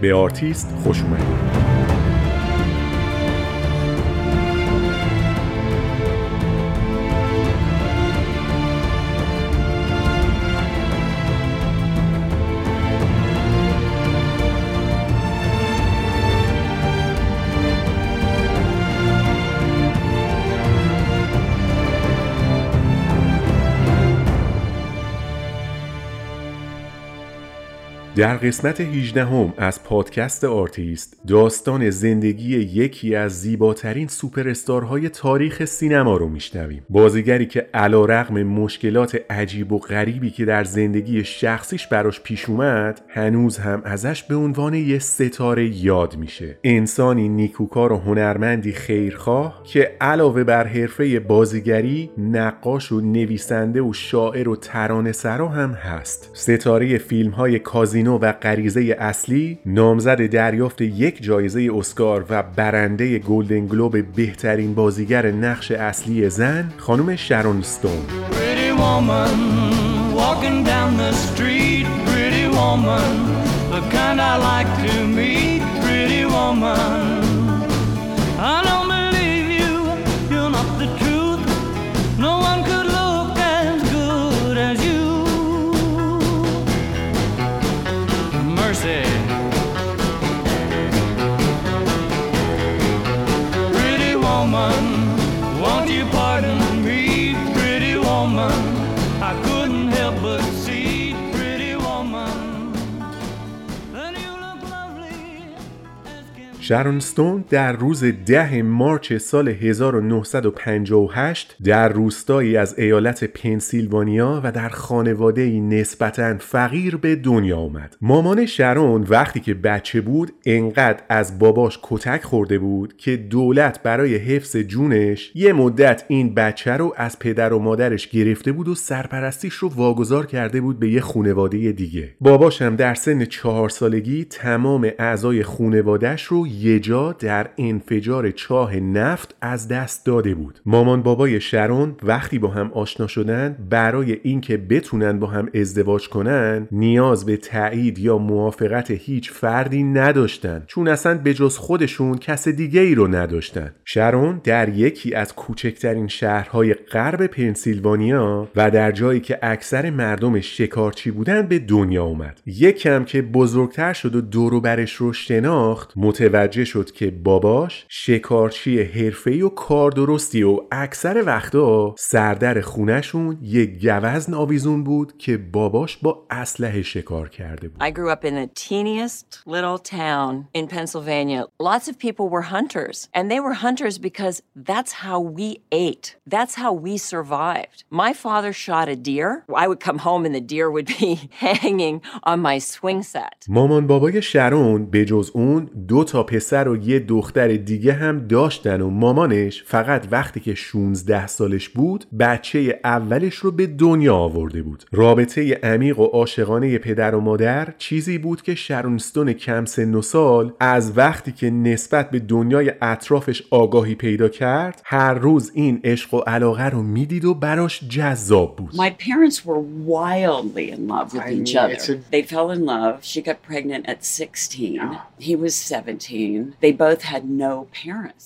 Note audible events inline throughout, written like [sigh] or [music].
به آرتیست خوش اومدید. در قسمت 18 هم از پادکست آرتیست داستان زندگی یکی از زیباترین سوپرستارهای تاریخ سینما رو میشنویم. بازیگری که علی‌رغم مشکلات عجیب و غریبی که در زندگی شخصیش براش پیش اومد هنوز هم ازش به عنوان یه ستاره یاد میشه. انسانی نیکوکار و هنرمندی خیرخواه که علاوه بر حرفه بازیگری نقاش و نویسنده و شاعر و ترانه هم هست. ستاره فیلم های کازینو و غریزه اصلی نامزد دریافت یک جایزه اسکار و برنده گلدن گلوب بهترین بازیگر نقش اصلی زن خانم شارون استون. woman شرون ستون در روز ده مارچ سال 1958 در روستایی از ایالت پنسیلوانیا و در خانواده نسبتا فقیر به دنیا آمد. مامان شرون وقتی که بچه بود انقدر از باباش کتک خورده بود که دولت برای حفظ جونش یه مدت این بچه رو از پدر و مادرش گرفته بود و سرپرستیش رو واگذار کرده بود به یه خونواده دیگه. باباش هم در سن چهار سالگی تمام اعضای خونوادهش رو یه جا در انفجار چاه نفت از دست داده بود. مامان بابای شرون وقتی با هم آشنا شدن برای اینکه بتونن با هم ازدواج کنن نیاز به تایید یا موافقت هیچ فردی نداشتن. چون اصلا به جز خودشون کس دیگه ای رو نداشتن. شرون در یکی از کوچکترین شهرهای غرب پنسیلوانیا و در جایی که اکثر مردم شکارچی بودن به دنیا اومد. یکم که بزرگتر شد و دورو برش رو شناخت متوجه متوجه شد که باباش شکارچی حرفه‌ای و کار درستی و اکثر وقتا سردر خونشون یک گوزن آویزون بود که باباش با اسلحه شکار کرده بود. I grew up in the teeniest little town in Pennsylvania. Lots of people were hunters and they were hunters because that's how we ate. That's how we survived. My father shot a deer. I would come home and the deer would be hanging on my swing set. مامان بابای شرون به جز اون دو تا پسر و یه دختر دیگه هم داشتن و مامانش فقط وقتی که 16 سالش بود بچه اولش رو به دنیا آورده بود رابطه عمیق و عاشقانه پدر و مادر چیزی بود که شرونستون کم سن و سال از وقتی که نسبت به دنیای اطرافش آگاهی پیدا کرد هر روز این عشق و علاقه رو می‌دید و براش جذاب بود My parents were wildly in love with each other. They fell in love. She got pregnant at 16. He was 17.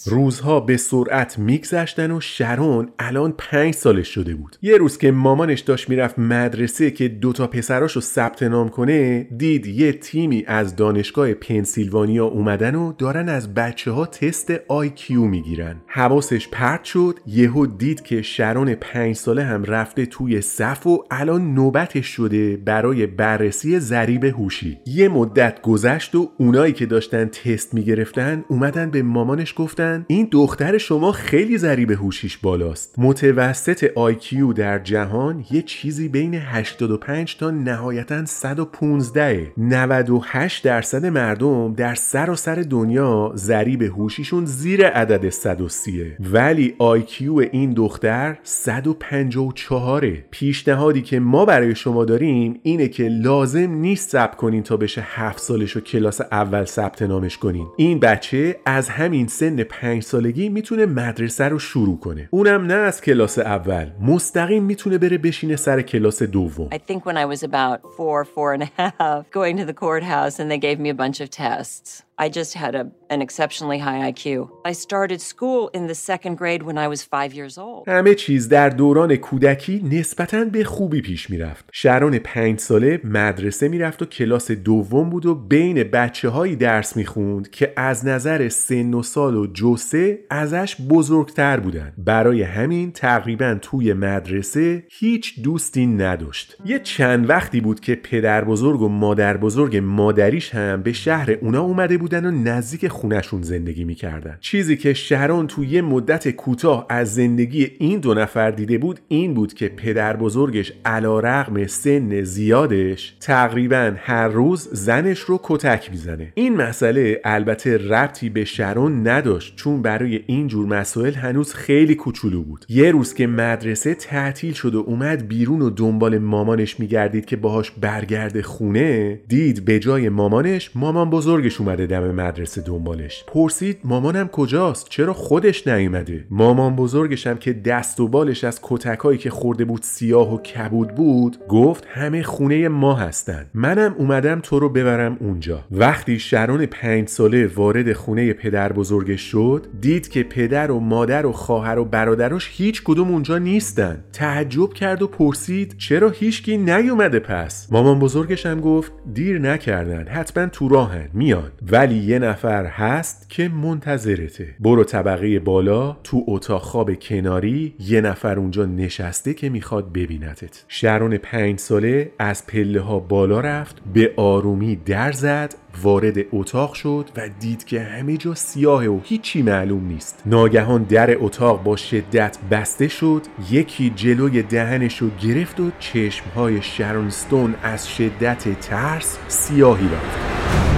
روزها به سرعت میگذشتن و شرون الان پنج سالش شده بود. یه روز که مامانش داشت می‌رفت مدرسه که دوتا پسراشو ثبت نام کنه دید یه تیمی از دانشگاه پنسیلوانیا اومدن و دارن از بچه ها تست آیکیو می‌گیرن. حواسش پرت شد یهو دید که شرون پنج ساله هم رفته توی صف و الان نوبتش شده برای بررسی ضریب هوشی. یه مدت گذشت و اونایی که داشتن تست می‌گرفتن اومدن به مامانش گفتن این دختر شما خیلی ضریب هوشیش بالاست. متوسط IQ در جهان یه چیزی بین 85 تا نهایتا 115 98 درصد مردم در سراسر سر دنیا ضریب هوشیشون زیر عدد 130 ولی IQ این دختر 154 پیشنهادی که ما برای شما داریم اینه که لازم نیست صبر کنین تا بشه 7 سالش و کلاس اول ثبت نامش کنین. این بچه از همین سن 5 سالگی می‌تونه مدرسه رو شروع کنه. اونم نه از کلاس اول. مستقیم می‌تونه بره بشینه سر کلاس دوم. I think when I was about four, four and a half, going to the courthouse and they gave me a bunch of tests. I just had a, an exceptionally high IQ. I started school in the second grade when I was five years old. همه چیز در دوران کودکی نسبتا به خوبی پیش می‌رفت. شرون پنج ساله مدرسه می‌رفت و کلاس دوم بود و بین بچه هایی درس می‌خوند که از نظر سن و سال و جسه ازش بزرگتر بودن. برای همین تقریبا توی مدرسه هیچ دوستی نداشت. یه چند وقتی بود که پدر بزرگ و مادر بزرگ مادریش هم به شهر اونا اومده بودن و نزدیک خونشون زندگی می‌کردن. چیزی که شهران توی یه مدت کوتاه از زندگی این دو نفر دیده بود این بود که پدر بزرگش علا رغم سن زیادش تقریبا هر روز زنش رو کتک می‌زنه. این مسئله البته ربطی به شرون نداشت چون برای این جور مسائل هنوز خیلی کوچولو بود. یه روز که مدرسه تعطیل شد و اومد بیرون و دنبال مامانش میگردید که باهاش برگرد خونه دید به جای مامانش مامان بزرگش اومده دم مدرسه دنبالش. پرسید مامانم کجاست؟ چرا خودش نیومده؟ مامان بزرگشم که دست و بالش از کتکایی که خورده بود سیاه و کبود بود گفت همه خونه ما هستن. منم اومدم تو رو ببرم اونجا. وقتی شرون پنج ساله وارد خونه پدر بزرگش شد دید که پدر و مادر و خواهر و برادرش هیچ کدوم اونجا نیستن. تعجب کرد و پرسید چرا هیچکی نیومده پس؟ مامان بزرگشم گفت دیر نکردن حتما تو راهن. میان ولی یه نفر هست که منتظرته. برو طبقه بالا تو اتاق خواب کناری یه نفر اونجا نشسته که می‌خواد ببینتت. شرون پنج ساله از پله ها بالا رفت به آرومی در زد وارد اتاق شد و دید که همه جا سیاه و هیچی معلوم نیست. ناگهان در اتاق با شدت بسته شد یکی جلوی دهنش رو گرفت و چشمهای شرونستون از شدت ترس سیاهی رفت.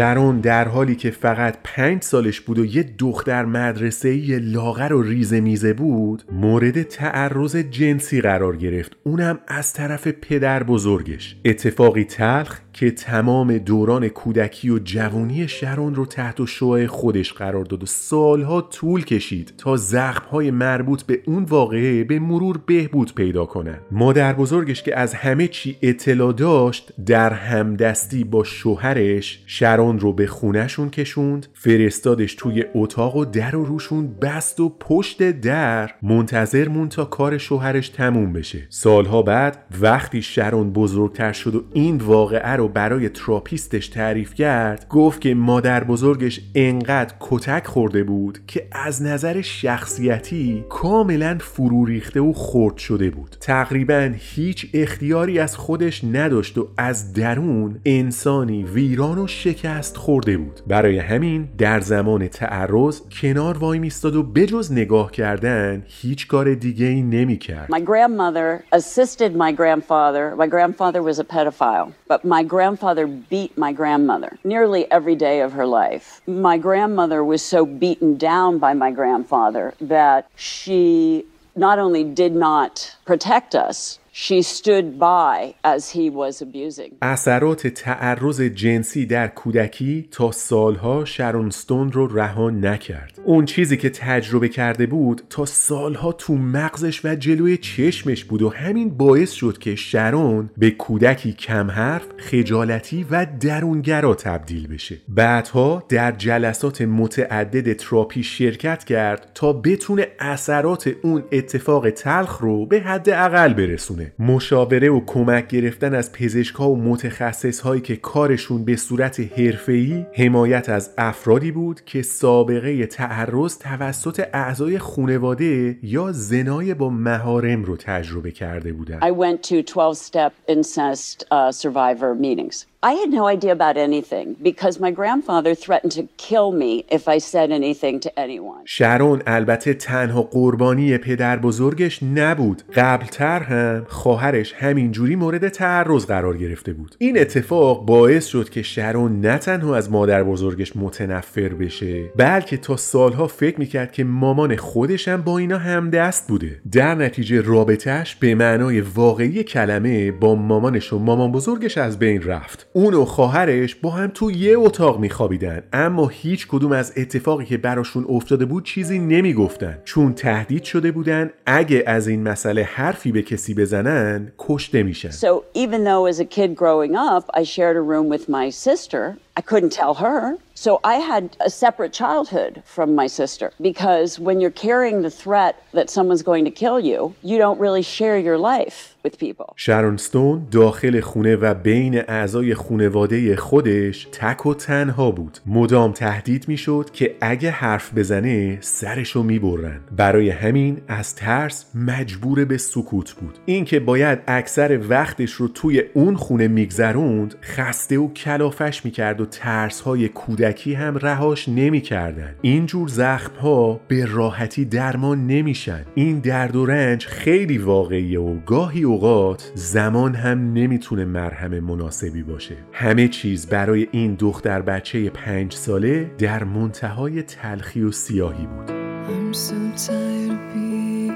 شرون در حالی که فقط پنج سالش بود و یه دختر مدرسه لاغر و ریزه میزه بود مورد تعرض جنسی قرار گرفت. اونم از طرف پدر بزرگش. اتفاقی تلخ که تمام دوران کودکی و جوانی شرون رو تحت شعاع خودش قرار داد و سالها طول کشید تا زخمهای مربوط به اون واقعه به مرور بهبود پیدا کنن. مادر بزرگش که از همه چی اطلاع داشت در همدستی با شوهرش شرون رو به خونهشون کشوند فرستادش توی اتاق و در و روشون بست و پشت در منتظر مون تا کار شوهرش تموم بشه. سالها بعد وقتی شرون بزرگتر شد و این واقعه رو برای تراپیستش تعریف کرد گفت که مادر بزرگش انقدر کتک خورده بود که از نظر شخصیتی کاملا فرو ریخته و خرد شده بود. تقریبا هیچ اختیاری از خودش نداشت و از درون انسانی ویران و شکست شکست خورده بود برای همین در زمان تعرض کنار وای میستاد و بجز نگاه کردن هیچ کار دیگه ای نمی کرد. My grandmother assisted my grandfather. My grandfather was a pedophile, but my grandfather beat my grandmother nearly every day of her life. My grandmother was so beaten down by my grandfather that she not only did not protect us, she stood by as he was abusing. اثرات تعرض جنسی در کودکی تا سالها شرونستون رو رها نکرد. اون چیزی که تجربه کرده بود تا سالها تو مغزش و جلوی چشمش بود و همین باعث شد که شرون به کودکی کم حرف، خجالتی و درونگرا تبدیل بشه. بعدها در جلسات متعدد تراپی شرکت کرد تا بتونه اثرات اون اتفاق تلخ رو به حد اقل برسونه. مشاوره و کمک گرفتن از پزشکها و متخصص هایی که کارشون به صورت حرفه‌ای حمایت از افرادی بود که سابقه تعرض توسط اعضای خانواده یا زنای با مهارم رو تجربه کرده بودند. I went to 12 step incest uh, survivor meetings. I had no idea about anything because my grandfather threatened to kill me if I said anything to anyone. شرون البته تنها قربانی پدر بزرگش نبود. قبلتر هم خواهرش همینجوری مورد تعرض قرار گرفته بود. این اتفاق باعث شد که شرون نه تنها از مادر بزرگش متنفر بشه بلکه تا سالها فکر می‌کرد که مامان خودش هم با اینا همدست بوده. در نتیجه رابطهش به معنای واقعی کلمه با مامانش و مامان بزرگش از بین رفت. اون و خواهرش با هم تو یه اتاق میخوابیدن. اما هیچ کدوم از اتفاقی که براشون افتاده بود چیزی نمی‌گفتن. چون تهدید شده بودن اگه از این مسئله حرفی به کسی بزنن کشته میشن. So even though as a kid growing up, I shared a room with my sister, I couldn't tell her. So I had a separate childhood from my sister because when you're carrying the threat that someone's going to kill you, you don't really share your life with people. شرون ستون داخل خونه و بین اعضای خونواده خودش تک و تنها بود مدام تهدید می‌شد که اگه حرف بزنه سرشو می‌برن برای همین از ترس مجبور به سکوت بود اینکه باید اکثر وقتش رو توی اون خونه میگذروند خسته و کلافش می‌کرد و ترسهای کودکی هم رهاش نمی‌کردن. اینجور زخم ها به راحتی درمان نمیشن. این درد و رنج خیلی واقعیه و گاهی اوقات زمان هم نمی‌تونه مرهم مناسبی باشه. همه چیز برای این دختر بچه پنج ساله در منتهای تلخی و سیاهی بود. I'm so tired of being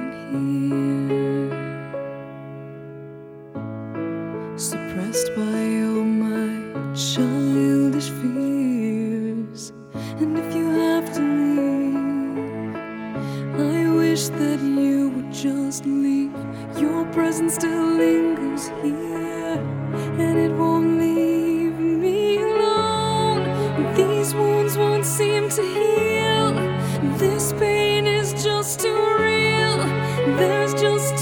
suppressed by all my childish just leave. Your presence still lingers here, and it won't leave me alone. These wounds won't seem to heal. This pain is just too real. There's just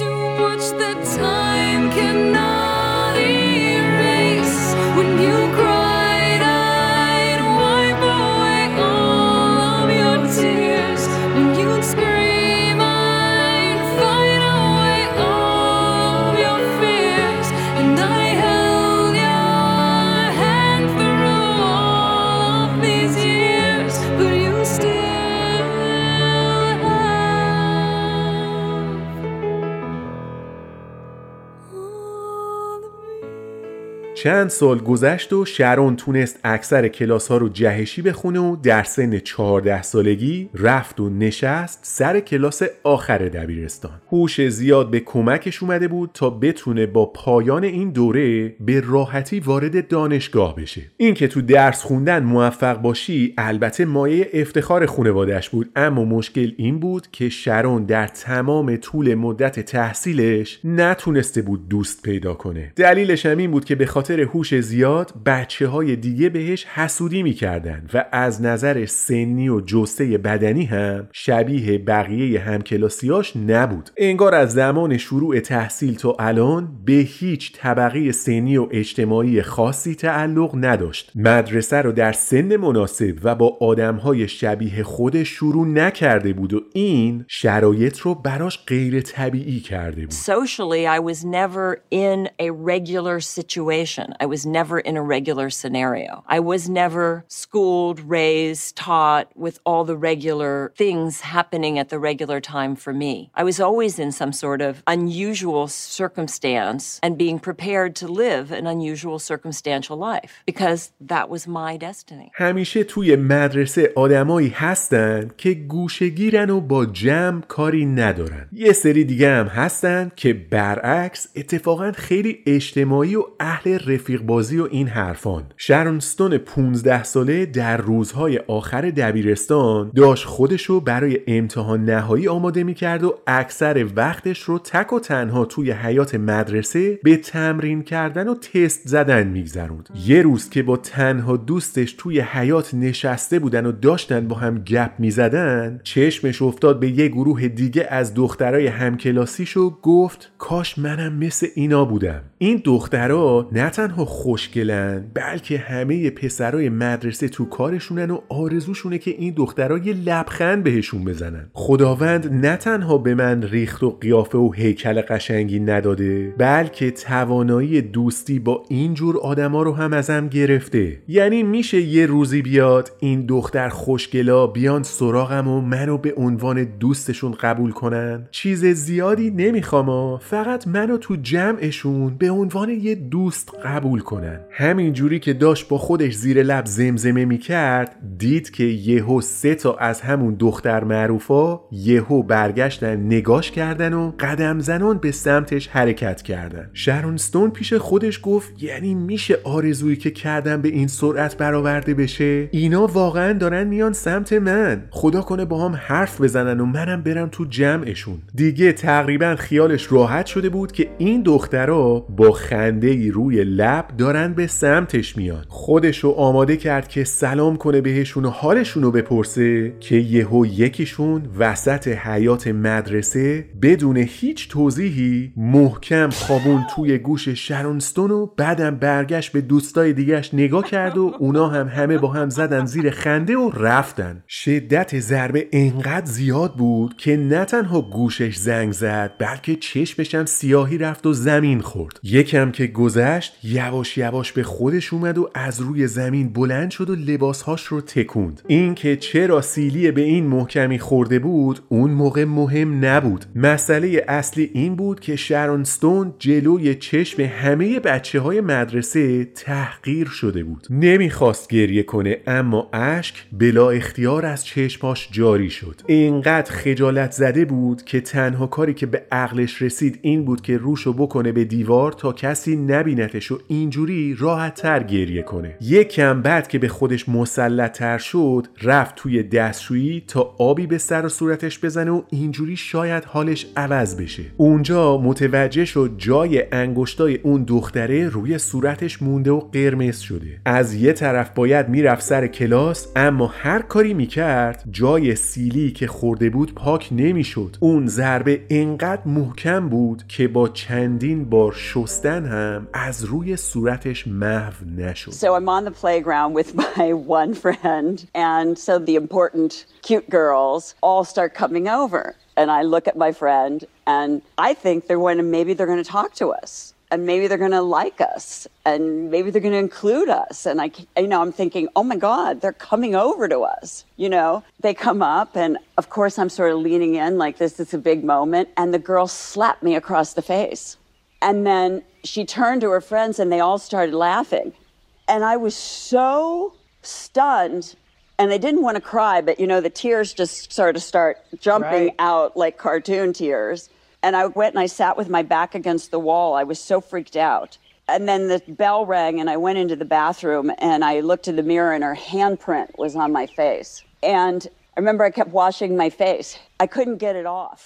چند سال گذشت و شرون تونست اکثر کلاس ها رو جهشی بخونه و در سن 14 سالگی رفت و نشست سر کلاس آخر دبیرستان. هوش زیاد به کمکش اومده بود تا بتونه با پایان این دوره به راحتی وارد دانشگاه بشه. اینکه تو درس خوندن موفق باشی البته مایه افتخار خانوادهش بود اما مشکل این بود که شرون در تمام طول مدت تحصیلش نتونسته بود دوست پیدا کنه. دلیلش هم این بود که به خاطر هوش زیاد بچه های دیگه بهش حسودی می‌کردن و از نظر سنی و جسته بدنی هم شبیه بقیه همکلاسیاش نبود. انگار از زمان شروع تحصیل تا الان به هیچ طبقه سنی و اجتماعی خاصی تعلق نداشت. مدرسه رو در سن مناسب و با آدمهای شبیه خودش شروع نکرده بود و این شرایط رو براش غیر طبیعی کرده بود. Socially, I was never in a regular situation. situation. I was never in a regular scenario. I was never schooled, raised, taught with all the regular things happening at the regular time for me. I was always in some sort of unusual circumstance and being prepared to live an unusual circumstantial life because that was my destiny. همیشه توی مدرسه آدمایی هستن که گوشگیرن و با جمع کاری ندارن یه سری دیگه هم هستن که برعکس اتفاقا خیلی اجتماعی و اهل رفیق بازی و این حرفان. شرونستون 15 ساله در روزهای آخر دبیرستان داشت خودشو برای امتحان نهایی آماده می‌کرد و اکثر وقتش رو تک و تنها توی حیات مدرسه به تمرین کردن و تست زدن میگذروند. یه روز که با تنها دوستش توی حیات نشسته بودن و داشتن با هم گپ می‌زدن چشمش افتاد به یه گروه دیگه از دخترای همکلاسیش و گفت کاش منم مثل اینا بودم. این دخترها نه تنها خوشگلن بلکه همه پسرای مدرسه تو کارشونن و آرزوشونه که این دخترها یه لبخند بهشون بزنن. خداوند نه تنها به من ریخت و قیافه و هیکل قشنگی نداده بلکه توانایی دوستی با اینجور آدما رو هم ازم گرفته. یعنی میشه یه روزی بیاد این دختر خوشگلا بیان سراغم و منو به عنوان دوستشون قبول کنن؟ چیز زیادی نمی‌خوام فقط منو تو جمعشون به عنوان یه دوست قبول کنن. همین جوری که داشت با خودش زیر لب زمزمه می‌کرد دید که یهو سه تا از همون دختر معروفا یهو برگشتن نگاش کردن و قدم زنان به سمتش حرکت کردن. شرونستون پیش خودش گفت یعنی میشه آرزویی که کردم به این سرعت برآورده بشه؟ اینا واقعا دارن میان سمت من. خدا کنه با هم حرف بزنن و منم برم تو جمعشون. دیگه تقریبا خیالش راحت شده بود که این دخترها با خنده ای روی لب دارن به سمتش میان. خودشو آماده کرد که سلام کنه بهشون و حالشون رو بپرسه که یهو یکیشون وسط حیات مدرسه بدون هیچ توضیحی محکم خوابون توی گوش شرونستون و بعدم برگشت به دوستای دیگهش نگاه کرد و اونا هم همه با هم زدن زیر خنده و رفتن. شدت ضربه انقدر زیاد بود که نه تنها گوشش زنگ زد بلکه چشمش هم سیاهی رفت و زمین خورد. یکم که گذشت یواش یواش به خودش اومد و از روی زمین بلند شد و لباسهاش رو تکوند. این که چرا سیلی به این محکمی خورده بود اون موقع مهم نبود. مسئله اصلی این بود که شرونستون جلوی چشم همه بچه های مدرسه تحقیر شده بود. نمی‌خواست گریه کنه اما اشک بلا اختیار از چشماش جاری شد. اینقدر خجالت زده بود که تنها کاری که به عقلش رسید این بود که روشو بکنه به دیوار تا کسی نبینتش و اینجوری راحت تر گریه کنه. یک کم بعد که به خودش مسلط تر شد رفت توی دستشویی تا آبی به سر و صورتش بزنه و اینجوری شاید حالش عوض بشه. اونجا متوجه شد جای انگشتای اون دختره روی صورتش مونده و قرمز شده. از یه طرف باید می‌رفت سر کلاس اما هر کاری می‌کرد جای سیلی که خورده بود پاک نمی‌شد. اون ضربه انقدر محکم بود که با چندین بار شستن هم از روی صورتش محو نشد So I'm on the playground with [laughs] my one friend, and so the important cute girls all start coming over. And I look at my friend, and I think they're going to maybe they're going to talk to us, and maybe they're going to like us, and maybe they're going to include us. And I, you know, I'm thinking, oh my God, they're coming over to us. You know, they come up, and of course I'm sort of leaning in like this is a big moment, and the girl slapped me across the face. And then she turned to her friends and they all started laughing. And I was so stunned. And I didn't want to cry, but you know, the tears just sort of start jumping Right. out like cartoon tears. And I went and I sat with my back against the wall. I was so freaked out. And then the bell rang and I went into the bathroom and I looked in the mirror and her handprint was on my face. And I remember I kept washing my face.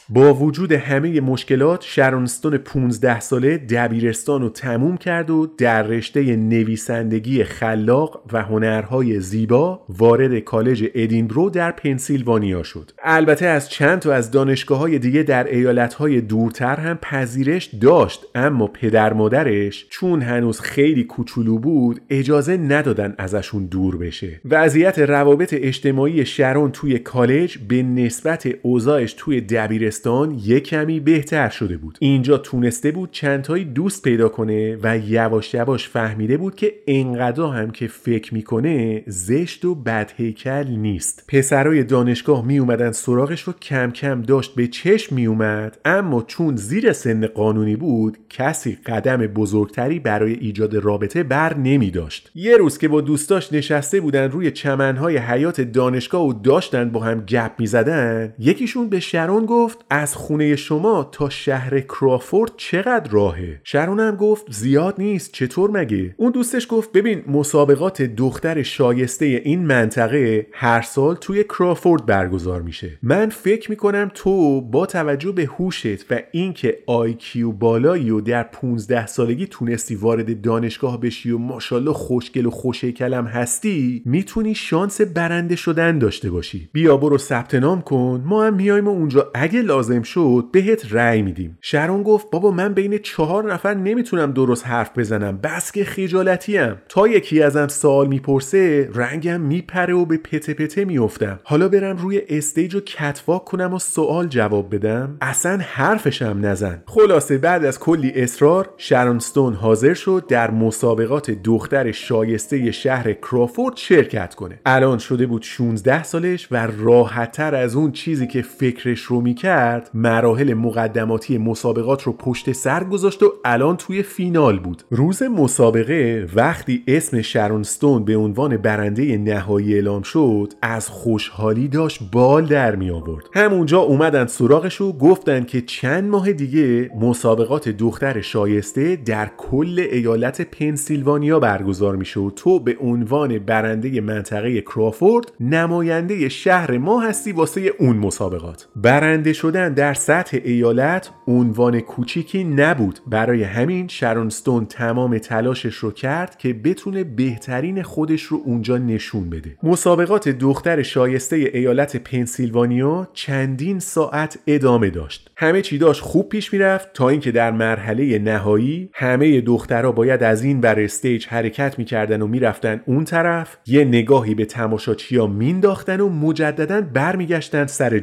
با وجود همه مشکلات شرونستون 15 ساله دبیرستان رو تموم کرد و در رشته نویسندگی خلاق و هنرهای زیبا وارد کالج ادینبرو در پنسیلوانیا شد. البته از چند تا از دانشگاه های دیگه در ایالت های دورتر هم پذیرش داشت اما پدر مادرش چون هنوز خیلی کوچولو بود اجازه ندادن ازشون دور بشه. وضعیت روابط اجتماعی شرون توی کالج به نسبت اوضاع اوضاعش توی دبیرستان یه کمی بهتر شده بود. اینجا تونسته بود چندتایی دوست پیدا کنه و یواش یواش فهمیده بود که انقدر هم که فکر می‌کنه زشت و بدهیکل نیست. پسرای دانشگاه می اومدن سراغش رو کم کم داشت به چشم می اومد اما چون زیر سن قانونی بود کسی قدم بزرگتری برای ایجاد رابطه بر نمی داشت یه روز که با دوستاش نشسته بودن روی چمنهای حیات دانشگاه و داشتن با هم گپ می زدن یکیشون به شرون گفت از خونه شما تا شهر کرافورد چقدر راهه؟ شرون هم گفت زیاد نیست چطور مگه؟ اون دوستش گفت ببین مسابقات دختر شایسته این منطقه هر سال توی کرافورد برگزار میشه. من فکر می‌کنم تو با توجه به هوشت و اینکه آیکیو بالایی و در 15 سالگی تونستی وارد دانشگاه بشی و ماشاءالله خوشگل و خوشیکلم هستی می‌تونی شانس برنده شدن داشته باشی. بیا برو ثبت نام کن ما هم میایم اونجا. اگه لازم شد بهت رأی میدیم. شرون گفت بابا من بین چهار نفر نمی‌تونم درست حرف بزنم. بس که خجالتیم. تا یکی ازم سوال می‌پرسه رنگم میپره و به پته پته میفتم حالا برم روی استیج و کتواک کنم و سوال جواب بدم. اصلا حرفشم نزن. خلاصه بعد از کلی اصرار شرونستون حاضر شد در مسابقات دختر شایسته شهر کرافورد شرکت کنه. الان شده بود 16 سالش و راحتتر از اون چیزی که فکرش رو می‌کرد مراحل مقدماتی مسابقات رو پشت سر گذاشت و الان توی فینال بود. روز مسابقه وقتی اسم شرونستون به عنوان برنده نهایی اعلام شد از خوشحالی داشت بال در می آورد همونجا اومدن سراغش و گفتن که چند ماه دیگه مسابقات دختر شایسته در کل ایالت پنسیلوانیا برگزار میشه و تو به عنوان برنده منطقه کرافورد نماینده شهر ما هستی واسه اون مسابقات برنده شدن در سطح ایالت عنوان کوچیکی نبود. برای همین شرونستون تمام تلاشش رو کرد که بتونه بهترین خودش رو اونجا نشون بده. مسابقات دختر شایسته ایالت پنسیلوانیا چندین ساعت ادامه داشت. همه چی داشت خوب پیش می‌رفت تا اینکه در مرحله نهایی همه دخترها باید از این بر استیج حرکت می‌کردن و می‌رفتن اون طرف یه نگاهی به تماشاچیا مینداختن و مجددا برمیگشتن سر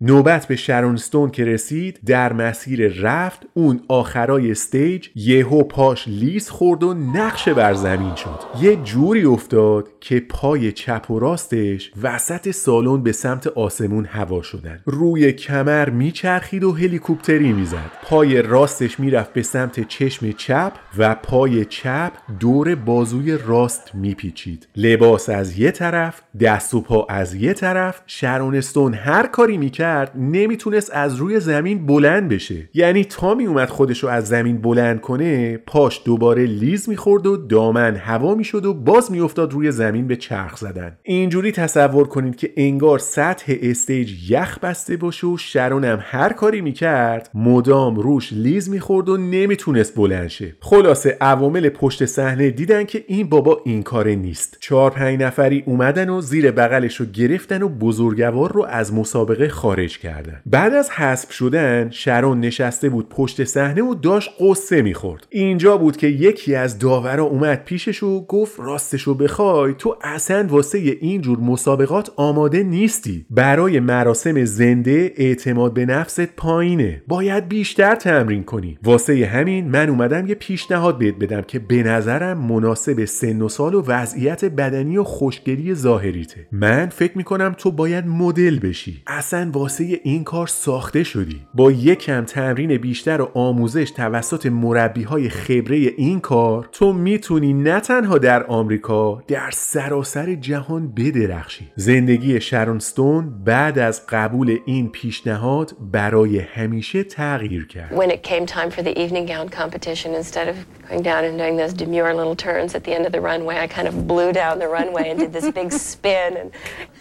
نوبت به شرون استون که رسید در مسیر رفت اون آخرای stage یهو پاش لیز خورد و نقش بر زمین شد. یه جوری افتاد که پای چپ و راستش وسط سالن به سمت آسمون هوا شدن. روی کمر میچرخید و هلیکوپتری می‌زد. پای راستش می‌رفت به سمت چشم چپ و پای چپ دور بازوی راست میپیچید. لباس از یه طرف دست و پا از یه طرف شرون استون هر کاری می‌کرد نمی‌تونست از روی زمین بلند بشه. یعنی تا میومد خودشو از زمین بلند کنه پاش دوباره لیز می‌خورد و دامن هوا می‌شد و باز میافتاد روی زمین به چرخ زدن. اینجوری تصور کنید که انگار سطح استیج یخ بسته باشه و شرونم هر کاری می‌کرد مدام روش لیز می‌خورد و نمی‌تونست بلند شه. خلاصه عوامل پشت صحنه دیدن که این بابا این کاره نیست. چهار پنج نفری اومدن و زیر بغلش رو گرفتن و بزرگوار رو از مسابقه خارج کردن. بعد از حذف شدن شرون نشسته بود پشت صحنه و داشت قصه می‌خورد. اینجا بود که یکی از داورا اومد پیشش و گفت راستشو بخوای تو اصلا واسه اینجور مسابقات آماده نیستی. برای مراسم زنده اعتماد به نفست پایینه. باید بیشتر تمرین کنی. واسه همین من اومدم یه پیشنهاد بهت بدم که به نظرم مناسب سن و سال و وضعیت بدنی و خوشگلی ظاهریته. من فکر می‌کنم تو باید مدل بشی. اصلا واسه این کار ساخته شدی با یکم تمرین بیشتر و آموزش توسط مربی های خبره این کار تو می‌تونی نه تنها در آمریکا در سراسر جهان بدرخشی زندگی شرونستون بعد از قبول این پیشنهاد برای همیشه تغییر کرد When it came time for the evening gown competition, instead of going down and doing those demure little turns at the end of the runway, I kind of blew down the runway and did this big spin. And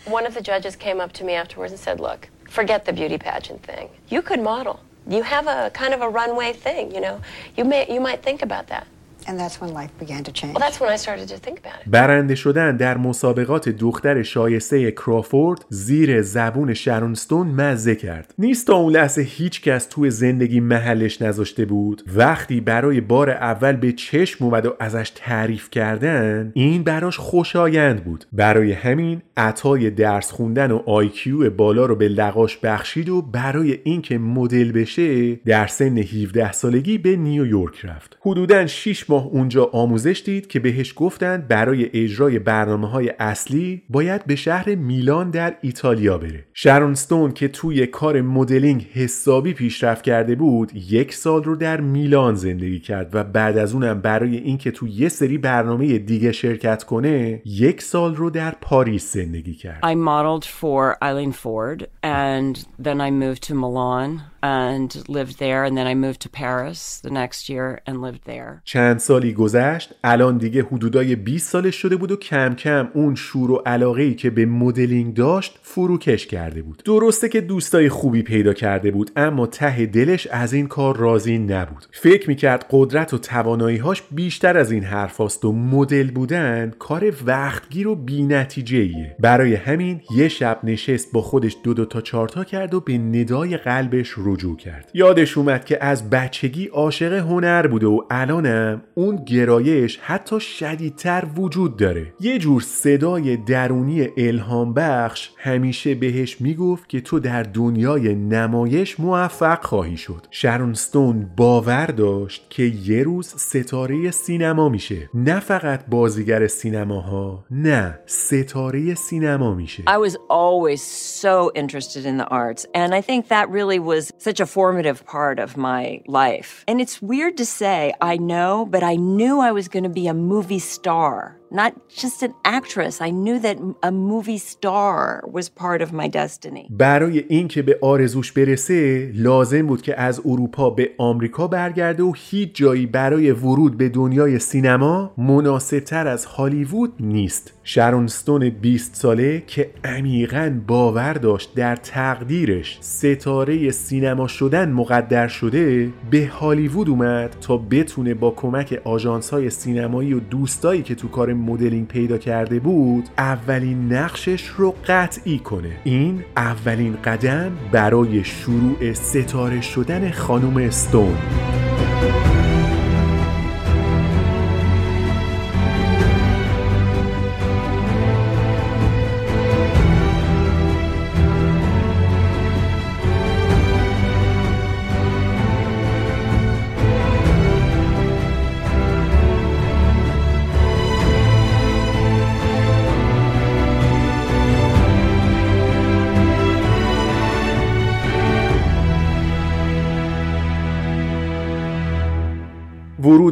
one of the judges came up to me afterwards and said, Look, forget the beauty pageant thing. You could model. You have a kind of a runway thing, you know. You may you might think about that. And that's when life began to change. Well, that's when I started to think about it. برنده شدن در مسابقات دختر شایسته کرافورد زیر زبون شرونستون مزه کرد نیست تا اون لحظه هیچ کس توی زندگی محلش نذاشته بود وقتی برای بار اول به چشم اومد و ازش تعریف کردن این براش خوشایند بود برای همین عطای درس خوندن و آیکیو بالا رو به لقاش بخشید و برای اینکه مدل بشه در سن 17 سالگی به نیویورک رفت حدوداً 6 ماه اونجا آموزش دید که بهش گفتند برای اجرای برنامه های اصلی باید به شهر میلان در ایتالیا بره. شرون ستون که توی کار مدلینگ حسابی پیشرفت کرده بود یک سال رو در میلان زندگی کرد و بعد از اونم برای اینکه تو یه سری برنامه دیگه شرکت کنه یک سال رو در پاریس زندگی کرد. I modeled for Eileen Ford and then I moved to Milan. And lived there. And then I moved to Paris the next year and lived there. چند سالی گذشت. الان دیگه حدودای 20 سالش شده بود و کم کم اون شور و علاقه ای که به مدلینگ داشت فروکش کرده بود. درسته که دوستای خوبی پیدا کرده بود اما ته دلش از این کار راضی نبود. فکر می‌کرد قدرت و تواناییهاش بیشتر از این حرفاست و مدل بودن کار وقتگیر و بینتیجه ایه برای همین یه شب نشست با خودش دو دو تا چارتا کرد و به ندای قلبش رجوع کرد. یادش اومد که از بچگی عاشق هنر بوده و الانم اون گرایش حتی شدیدتر وجود داره. یه جور صدای درونی الهام بخش همیشه بهش می‌گفت که تو در دنیای نمایش موفق خواهی شد. شرون ستون باور داشت که یه روز ستاره سینما میشه. نه فقط بازیگر سینماها نه ستاره سینما میشه. I was always so interested in the arts, and I think that really was such a formative part of my life. And it's weird to say, I know, but I knew I was going to be a movie star, not just an actress. I knew that a movie star was part of my destiny. برای اینکه به آرزوش برسه لازم بود که از اروپا به آمریکا برگرده و هیچ جایی برای ورود به دنیای سینما مناسبتر از هالیوود نیست شرون ستون 20 ساله که عمیقا باور داشت در تقدیرش ستاره سینما شدن مقدر شده به هالیوود اومد تا بتونه با کمک آژانس های سینمایی و دوستایی که تو کار مدلینگ پیدا کرده بود اولین نقشش رو قطعی کنه. این اولین قدم برای شروع ستاره شدن خانم استون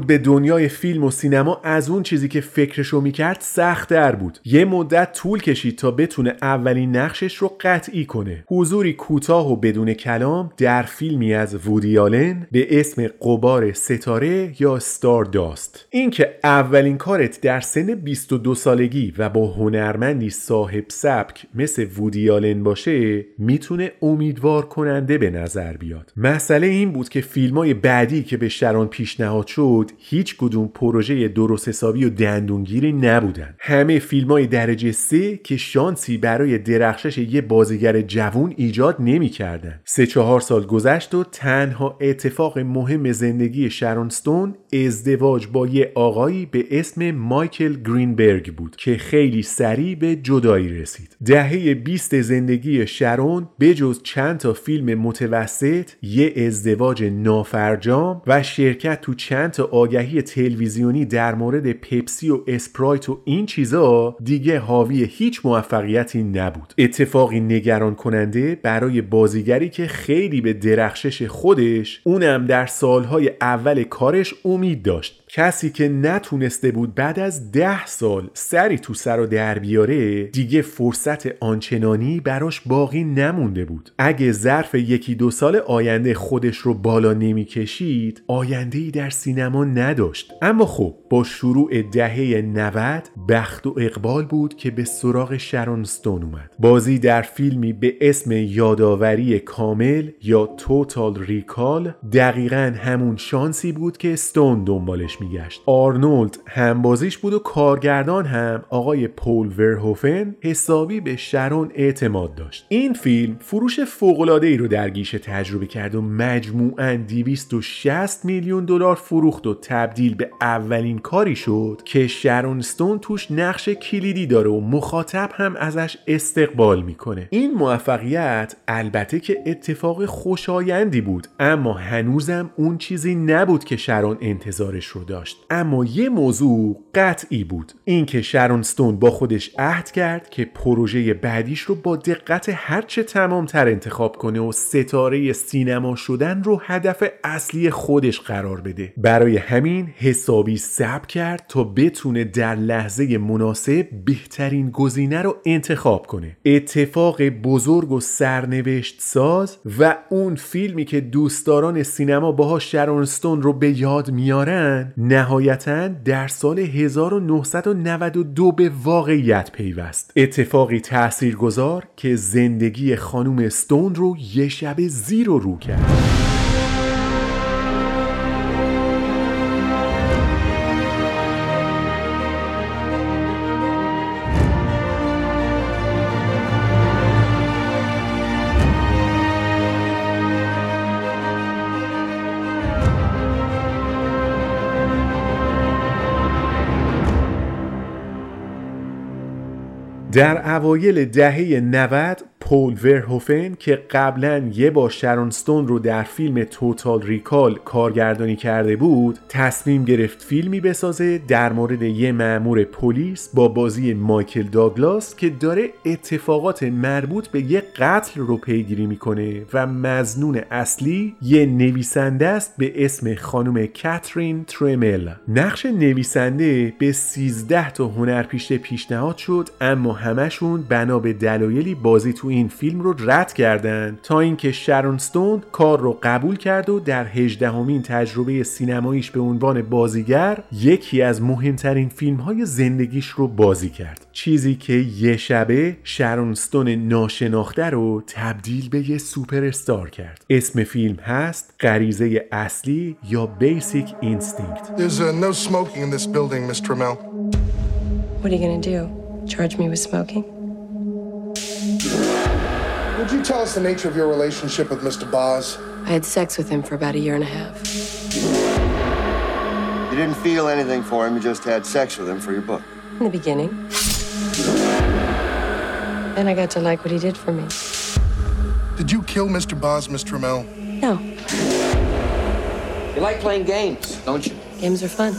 ورود به دنیای فیلم و سینما از اون چیزی که فکرشو می‌کرد سختتر بود. یه مدت طول کشید تا بتونه اولین نقشش رو قطعی کنه. حضوری کوتاه و بدون کلام در فیلمی از وودی آلن به اسم قبار ستاره یا ستار داست اینکه اولین کارت در سن 22 سالگی و با هنرمندی صاحب سبک مثل وودی آلن باشه می‌تونه امیدوار کننده به نظر بیاد. مسئله این بود که فیلم های بعدی که به شران پیشنهاد شد هیچ کدوم پروژه درست حسابی و دندونگیری نبودن همه فیلم های درجه سه که شانسی برای درخشش یه بازیگر جوون ایجاد نمی کردن. سه چهار سال گذشت و تنها اتفاق مهم زندگی شرون ستون ازدواج با یه آقایی به اسم مایکل گرینبرگ بود که خیلی سریع به جدایی رسید دهه 20 زندگی شرون بجز چند تا فیلم متوسط یه ازدواج نافرجام و شرکت تو چند تا آگهی تلویزیونی در مورد پپسی و اسپرایت و این چیزا دیگه حاوی هیچ موفقیتی نبود. اتفاقی نگران کننده برای بازیگری که خیلی به درخشش خودش اونم در سالهای اول کارش امید داشت. کسی که نتونسته بود بعد از ده سال سری تو سر و در بیاره دیگه فرصت آنچنانی براش باقی نمونده بود. اگه ظرف یکی دو سال آینده خودش رو بالا نمی‌کشید آینده ای در سینما نداشت. اما خب با شروع دهه 90 بخت و اقبال بود که به سراغ شرون ستون اومد. بازی در فیلمی به اسم یادآوری کامل یا توتال ریکال دقیقا همون شانسی بود که ستون دنبالش میگشت. آرنولد هم بازیش بود و کارگردان هم آقای پول ورهوفن حسابی به شرون اعتماد داشت. این فیلم فروش فوق‌العاده ای رو در گیشه تجربه کرد و مجموعاً 260 میلیون دلار فروخت و تبدیل به اولین کاری شد که شرون ستون توش نقش کلیدی داره و مخاطب هم ازش استقبال می‌کنه. این موفقیت البته که اتفاق خوشایندی بود اما هنوزم اون چیزی نبود که شرون انتظارش رو داشت. اما یه موضوع قطعی بود. اینکه شرون ستون با خودش عهد کرد که پروژه بعدیش رو با دقت هرچه تمامتر انتخاب کنه و ستاره سینما شدن رو هدف اصلی خودش قرار بده. برای همین حسابی صبر کرد تا بتونه در لحظه مناسب بهترین گزینه رو انتخاب کنه. اتفاق بزرگ و سرنوشت ساز و اون فیلمی که دوستداران سینما باهاش شرونستون رو به یاد میارن نهایتا در سال 1992 به واقعیت پیوست. اتفاقی تاثیرگذار که زندگی خانم ستون رو یه شب زیر و رو کرد. در اوایل دهه 90 پول ورهوفن که قبلا یه با شرونستون رو در فیلم توتال ریکال کارگردانی کرده بود تصمیم گرفت فیلمی بسازه در مورد یه مأمور پلیس با بازی مایکل داگلاس که داره اتفاقات مربوط به یه قتل رو پیگیری می‌کنه و مزنون اصلی یه نویسنده است به اسم خانم کاترین ترمل نقش نویسنده به 13 تا هنرپیشه پیشنهاد شد اما همشون بنا به دلایلی بازی تو این فیلم رو رد کردن تا اینکه شرون ستون کار رو قبول کرد و در هجدهمین تجربه سینماییش به عنوان بازیگر یکی از مهمترین فیلم های زندگیش رو بازی کرد چیزی که یه شبه شرون استون ناشناخته رو تبدیل به یه سوپر استار کرد اسم فیلم هست غریزه اصلی یا Basic Instinct There's uh, no smoking in this building, Miss Trammell. What are you gonna do? Charge me with smoking? Would you tell us the nature of your relationship with Mr. Boz? I had sex with him for about a year and a half. You didn't feel anything for him, you just had sex with him for your book. In the beginning. Then I got to like what he did for me. Did you kill Mr. Boz, Miss Trammell? No, You like playing games, don't you? games are fun.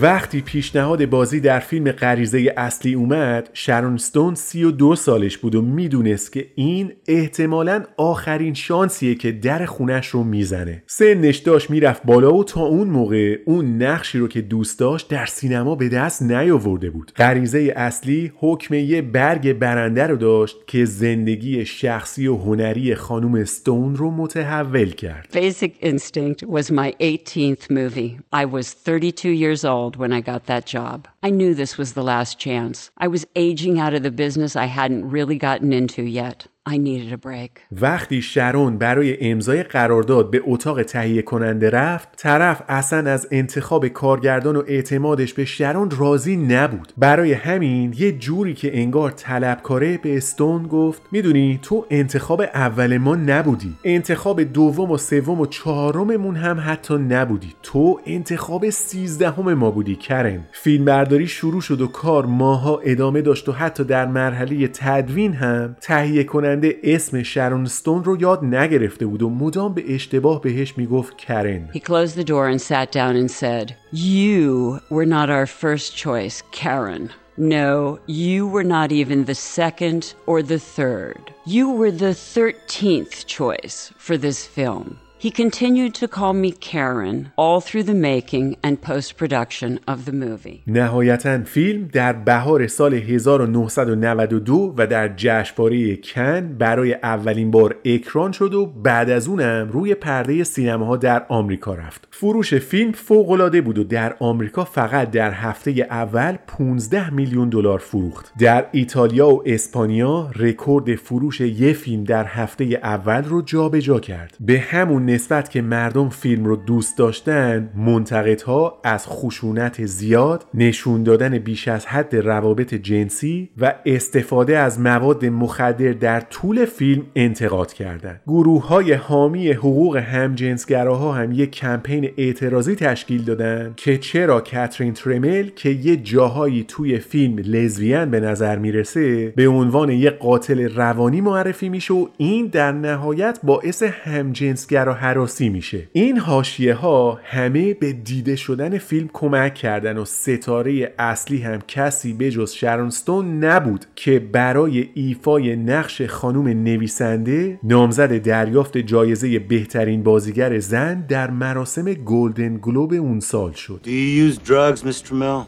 وقتی پیشنهاد بازی در فیلم غریزه اصلی اومد شرون ستون 32 سالش بود و می‌دونست که این احتمالا آخرین شانسیه که در خونش رو می‌زنه. سنش داشت می‌رفت بالا و تا اون موقع اون نقشی رو که دوست داشت در سینما به دست نیاورده بود. غریزه اصلی حکم یه برگ برنده رو داشت که زندگی شخصی و هنری خانم ستون رو متحول کرد. Basic Instinct was my 18th movie. I was 32 years old. When I got that job. I knew this was the last chance. I was aging out of the business I hadn't really gotten into yet. I needed a break. وقتی شرون برای امضای قرارداد به اتاق تهیه کننده رفت طرف اصلا از انتخاب کارگردان و اعتمادش به شرون راضی نبود. برای همین یه جوری که انگار طلبکاره به استون گفت می‌دونی تو انتخاب اول ما نبودی. انتخاب دوم و سوم و چهارممون هم حتی نبودی. تو انتخاب سیزدهم ما بودی کرن. فیلم برداری شروع شد و کار ماها ادامه داشت و حتی در مرحله تدوین هم تهیه کننده اسم شرون ستون رو یاد نگرفته بود و مدام به اشتباه بهش می‌گفت کرن He closed the door and sat down and said, You were not our first choice, Karen. No, you were not even the second or the third. You were the 13th choice for this film. He continued to call me Karen all through the making and post production of the movie. نهایتا فیلم در بهار سال 1992 و در جشنواره کن برای اولین بار اکران شد و بعد از اونم روی پرده سینماها در آمریکا رفت. فروش فیلم فوق‌العاده بود و در آمریکا فقط در هفته اول 15 میلیون دلار فروخت. در ایتالیا و اسپانیا رکورد فروش یه فیلم در هفته اول رو جابجا کرد. به همون نسبت که مردم فیلم رو دوست داشتن منتقدها از خشونت زیاد نشون دادن بیش از حد روابط جنسی و استفاده از مواد مخدر در طول فیلم انتقاد کردند. گروه های حامی حقوق همجنسگراها هم یک کمپین اعتراضی تشکیل دادن که چرا کاترین ترمل که یه جاهایی توی فیلم لزبیان به نظر می‌رسه به عنوان یه قاتل روانی معرفی میشه و این در نهایت باعث همجنسگرا حراسی میشه این حاشیه ها همه به دیده شدن فیلم کمک کردن و ستاره اصلی هم کسی بجز شرونستون نبود که برای ایفای نقش خانم نویسنده نامزد دریافت جایزه بهترین بازیگر زن در مراسم گلدن گلوب اون سال شد Do you use drugs, Miss Trammell?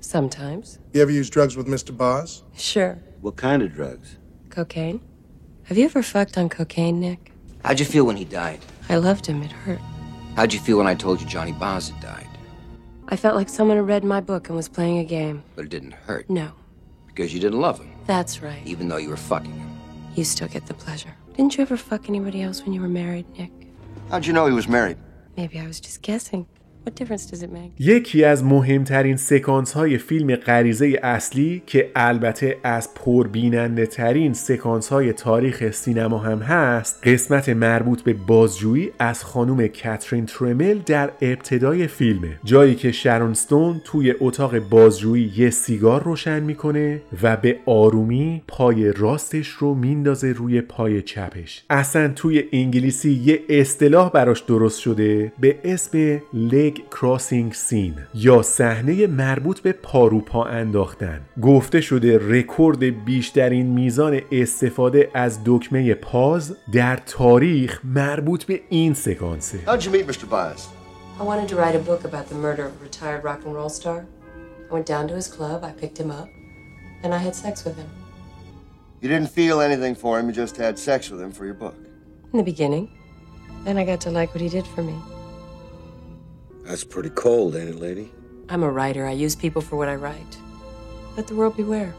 Sometimes. You ever use drugs with Mr. Boz? Sure. What kind of drugs? Cocaine. Have you ever fucked on cocaine, Nick? How'd you feel when he died? I loved him. It hurt. How'd you feel when I told you Johnny Boz had died? I felt like someone had read my book and was playing a game. But it didn't hurt. No. Because you didn't love him, That's right. even though you were fucking him. You still get the pleasure. Didn't you ever fuck anybody else when you were married, Nick? How'd you know he was married? Maybe I was just guessing. یکی از مهمترین سکانس های فیلم غریزه اصلی که البته از پربیننده ترین سکانس های تاریخ سینما هم هست قسمت مربوط به بازجویی از خانم کاترین ترمل در ابتدای فیلمه. جایی که شرون استون توی اتاق بازجویی یه سیگار روشن می‌کنه و به آرومی پای راستش رو میندازه روی پای چپش. اصلا توی انگلیسی یه اصطلاح براش درست شده به اسم leg crossing scene یا صحنه مربوط به پا رو پا انداختن گفته شده رکورد بیشترین میزان استفاده از دکمه پاز در تاریخ مربوط به این سکانسه How'd you meet Mr. Boz? I wanted to write a book about the murder of a retired rock and roll star. I went down to his club, I picked him up, and I had sex with him. You didn't feel anything for him, you just had sex with him for your book. In the beginning. Then I got to like what he did for me. That's pretty cold, ain't it, lady? I'm a writer. I use people for what I write. Let the world beware.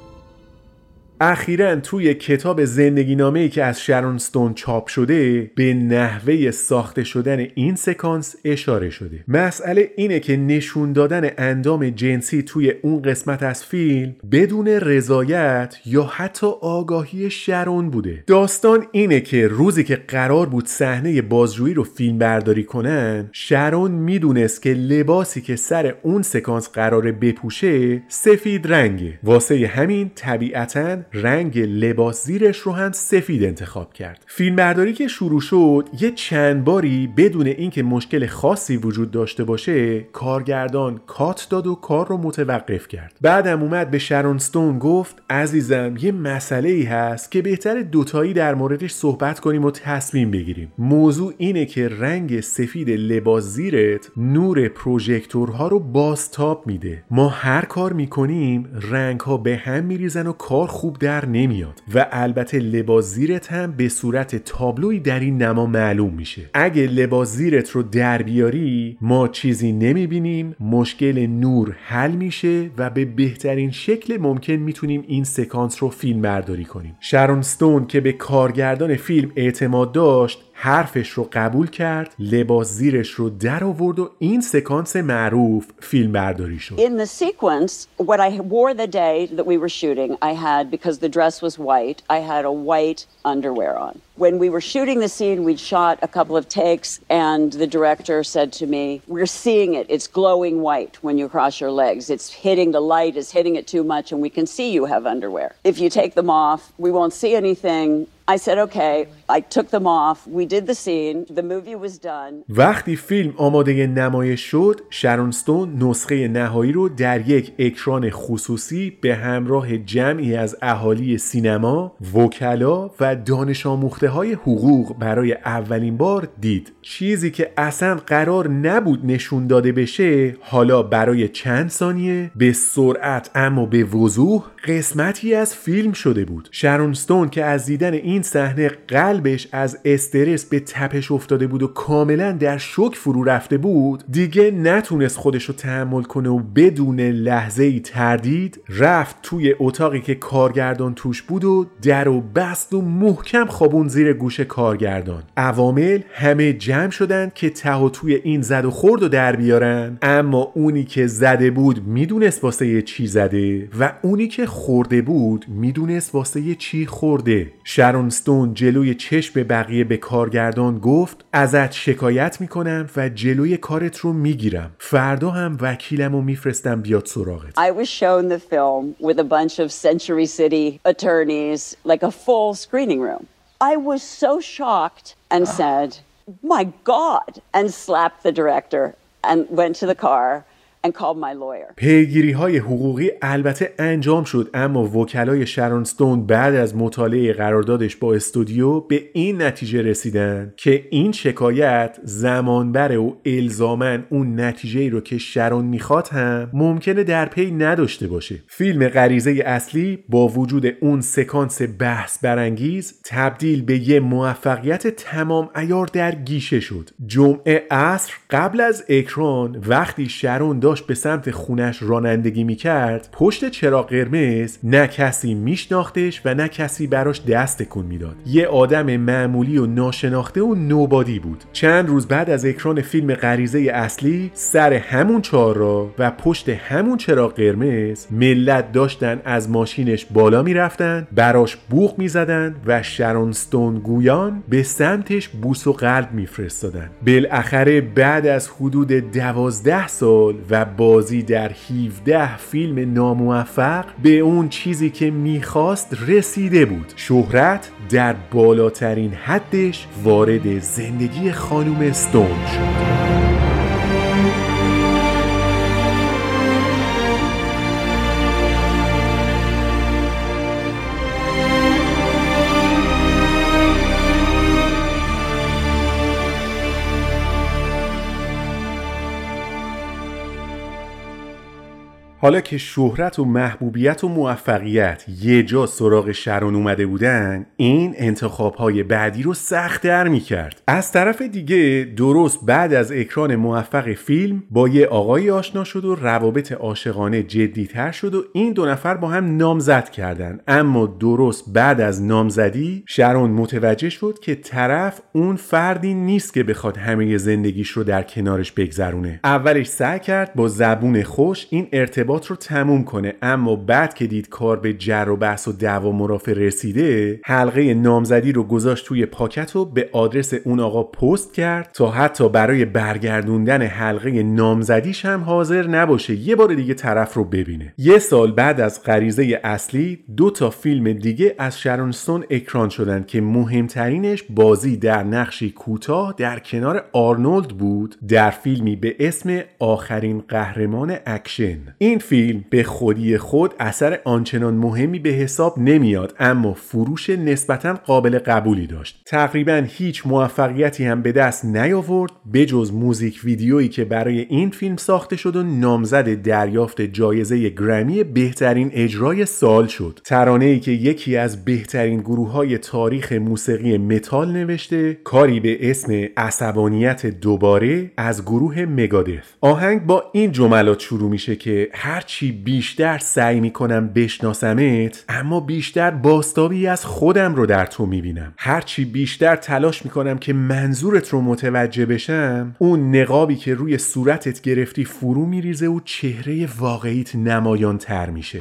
اخیرا توی کتاب زندگی نامه ای که از شرون ستون چاپ شده به نحوه ساخته شدن این سکانس اشاره شده. مسئله اینه که نشون دادن اندام جنسی توی اون قسمت از فیلم بدون رضایت یا حتی آگاهی شرون بوده. داستان اینه که روزی که قرار بود صحنه بازجویی رو فیلم برداری کنن شرون می‌دونست که لباسی که سر اون سکانس قراره بپوشه سفید رنگه. واسه همین طبیعتاً رنگ لباس زیرش رو هم سفید انتخاب کرد. فیلمبرداری که شروع شد یه چند باری بدون اینکه مشکل خاصی وجود داشته باشه کارگردان کات داد و کار رو متوقف کرد. بعدم اومد به شرونستون گفت عزیزم یه مسئله ای هست که بهتر دوتایی در موردش صحبت کنیم و تصمیم بگیریم. موضوع اینه که رنگ سفید لباس زیرت نور پروژکتورها رو بازتاب میده. ما هر کار می‌کنیم رنگ ها به هم میریزن و کار خوب در نمیاد و البته لباس زیرت هم به صورت تابلوی در این نما معلوم میشه. اگه لباس زیرت رو در بیاری ما چیزی نمی‌بینیم مشکل نور حل میشه و به بهترین شکل ممکن می‌تونیم این سکانس رو فیلم برداری کنیم. شرون ستون که به کارگردان فیلم اعتماد داشت حرفش رو قبول کرد لباس زیرش رو در آورد و این سکانس معروف فیلم برداری شد In the sequence, what I wore the day that we were shooting, I had, because the dress was white, I had a white underwear on. When we were shooting the scene, we'd shot a couple of takes, and the director said to me, We're seeing it. It's glowing white when you cross your legs. It's hitting, the light is hitting it too much, and we can see you have underwear. If you take them off, we won't see anything. I said, Okay. I took them off. We did the scene. The movie was done. وقتی فیلم آماده نمایش شد شرون ستون نسخه نهایی رو در یک اکران خصوصی به همراه جمعی از اهالی سینما وکلا و دانش آموخته های حقوق برای اولین بار دید چیزی که اصلا قرار نبود نشون داده بشه حالا برای چند ثانیه به سرعت اما به وضوح قسمتی از فیلم شده بود شرون ستون که از دیدن این صحنه قلب قلبش از استرس به تپش افتاده بود و کاملا در شوک فرو رفته بود دیگه نتونست خودش رو تحمل کنه و بدون لحظه ای تردید رفت توی اتاقی که کارگردان توش بود و در و بست و محکم خوابون زیر گوش کارگردان. عوامل همه جمع شدن که ته و توی این زد و خورد و در بیارن اما اونی که زده بود می‌دونست واسه چی زده و اونی که خورده بود می‌دونست واسه چی خورده. شرون ستون جلوی چشم بقیه به کارگردان گفت ازت شکایت می‌کنم و جلوی کارت رو می‌گیرم فردا هم وکیلم رو میفرستم بیاد سراغت I was shown the film with a bunch of Century City attorneys, like a full screening room. I was so shocked and said, My God, and slapped the director and went to the car and called my lawyer. پیگیری های حقوقی البته انجام شد اما وکلای شرون ستون بعد از مطالعه قراردادش با استودیو به این نتیجه رسیدن که این شکایت زمان بره و الزامن اون نتیجه رو که شرون می‌خواد هم ممکنه در پی نداشته باشه فیلم غریزه اصلی با وجود اون سکانس بحث برانگیز تبدیل به یه موفقیت تمام ایار در گیشه شد جمعه عصر قبل از اکران وقتی شرون داشت به سمت خونش رانندگی می‌کرد پشت چراغ قرمز نه کسی میشناختش و نه کسی براش دست تکون می‌داد. یه آدم معمولی و ناشناخته و نوبادی بود. چند روز بعد از اکران فیلم غریزه اصلی سر همون چهارراه و پشت همون چراغ قرمز ملت داشتن از ماشینش بالا می‌رفتن براش بوق می‌زدن و شرونستون گویان به سمتش بوس و قلب میفرستادن. بالاخره بعد از حدود دوازده سال و بازی در 17 فیلم ناموفق به اون چیزی که می‌خواست رسیده بود. شهرت در بالاترین حدش وارد زندگی خانم ستون شد. حالا که شهرت و محبوبیت و موفقیت یه جا سراغ شرون اومده بودن این انتخاب های بعدی رو سختتر می‌کرد. از طرف دیگه درست بعد از اکران موفق فیلم با یه آقای آشنا شد و روابط عاشقانه جدیتر شد و این دو نفر با هم نامزد کردن. اما درست بعد از نامزدی شرون متوجه شد که طرف اون فردی نیست که بخواد همه زندگیش رو در کنارش بگذرونه. اولش سعی کرد با زبون خوش این ارتباط ارتباط رو تموم کنه. اما بعد که دید کار به جر و بحث و دعوا مرافع رسیده حلقه نامزدی رو گذاشت توی پاکت و به آدرس اون آقا پست کرد تا حتی برای برگردوندن حلقه نامزدیش هم حاضر نباشه. یه بار دیگه طرف رو ببینه. یه سال بعد از غریزه اصلی دو تا فیلم دیگه از شرونستون اکران شدن که مهمترینش بازی در نقشی کوتاه در کنار آرنولد بود در فیلمی به اسم آخرین قهرمان اکشن. این فیلم به خودی خود اثر آنچنان مهمی به حساب نمیاد اما فروش نسبتا قابل قبولی داشت. تقریبا هیچ موفقیتی هم به دست نیاورد بجز موزیک ویدیویی که برای این فیلم ساخته شد و نامزد دریافت جایزه گرمی بهترین اجرای سال شد. ترانه ای که یکی از بهترین گروه های تاریخ موسیقی متال نوشته کاری به اسم عصبانیت دوباره از گروه مگادث. آهنگ با این جملات شروع میشه که هرچی بیشتر سعی می‌کنم بشناسمت اما بیشتر بازتابی از خودم رو در تو می‌بینم. هرچی بیشتر تلاش می‌کنم که منظورت رو متوجه بشم اون نقابی که روی صورتت گرفتی فرو میریزه و چهره واقعیت نمایان تر میشه.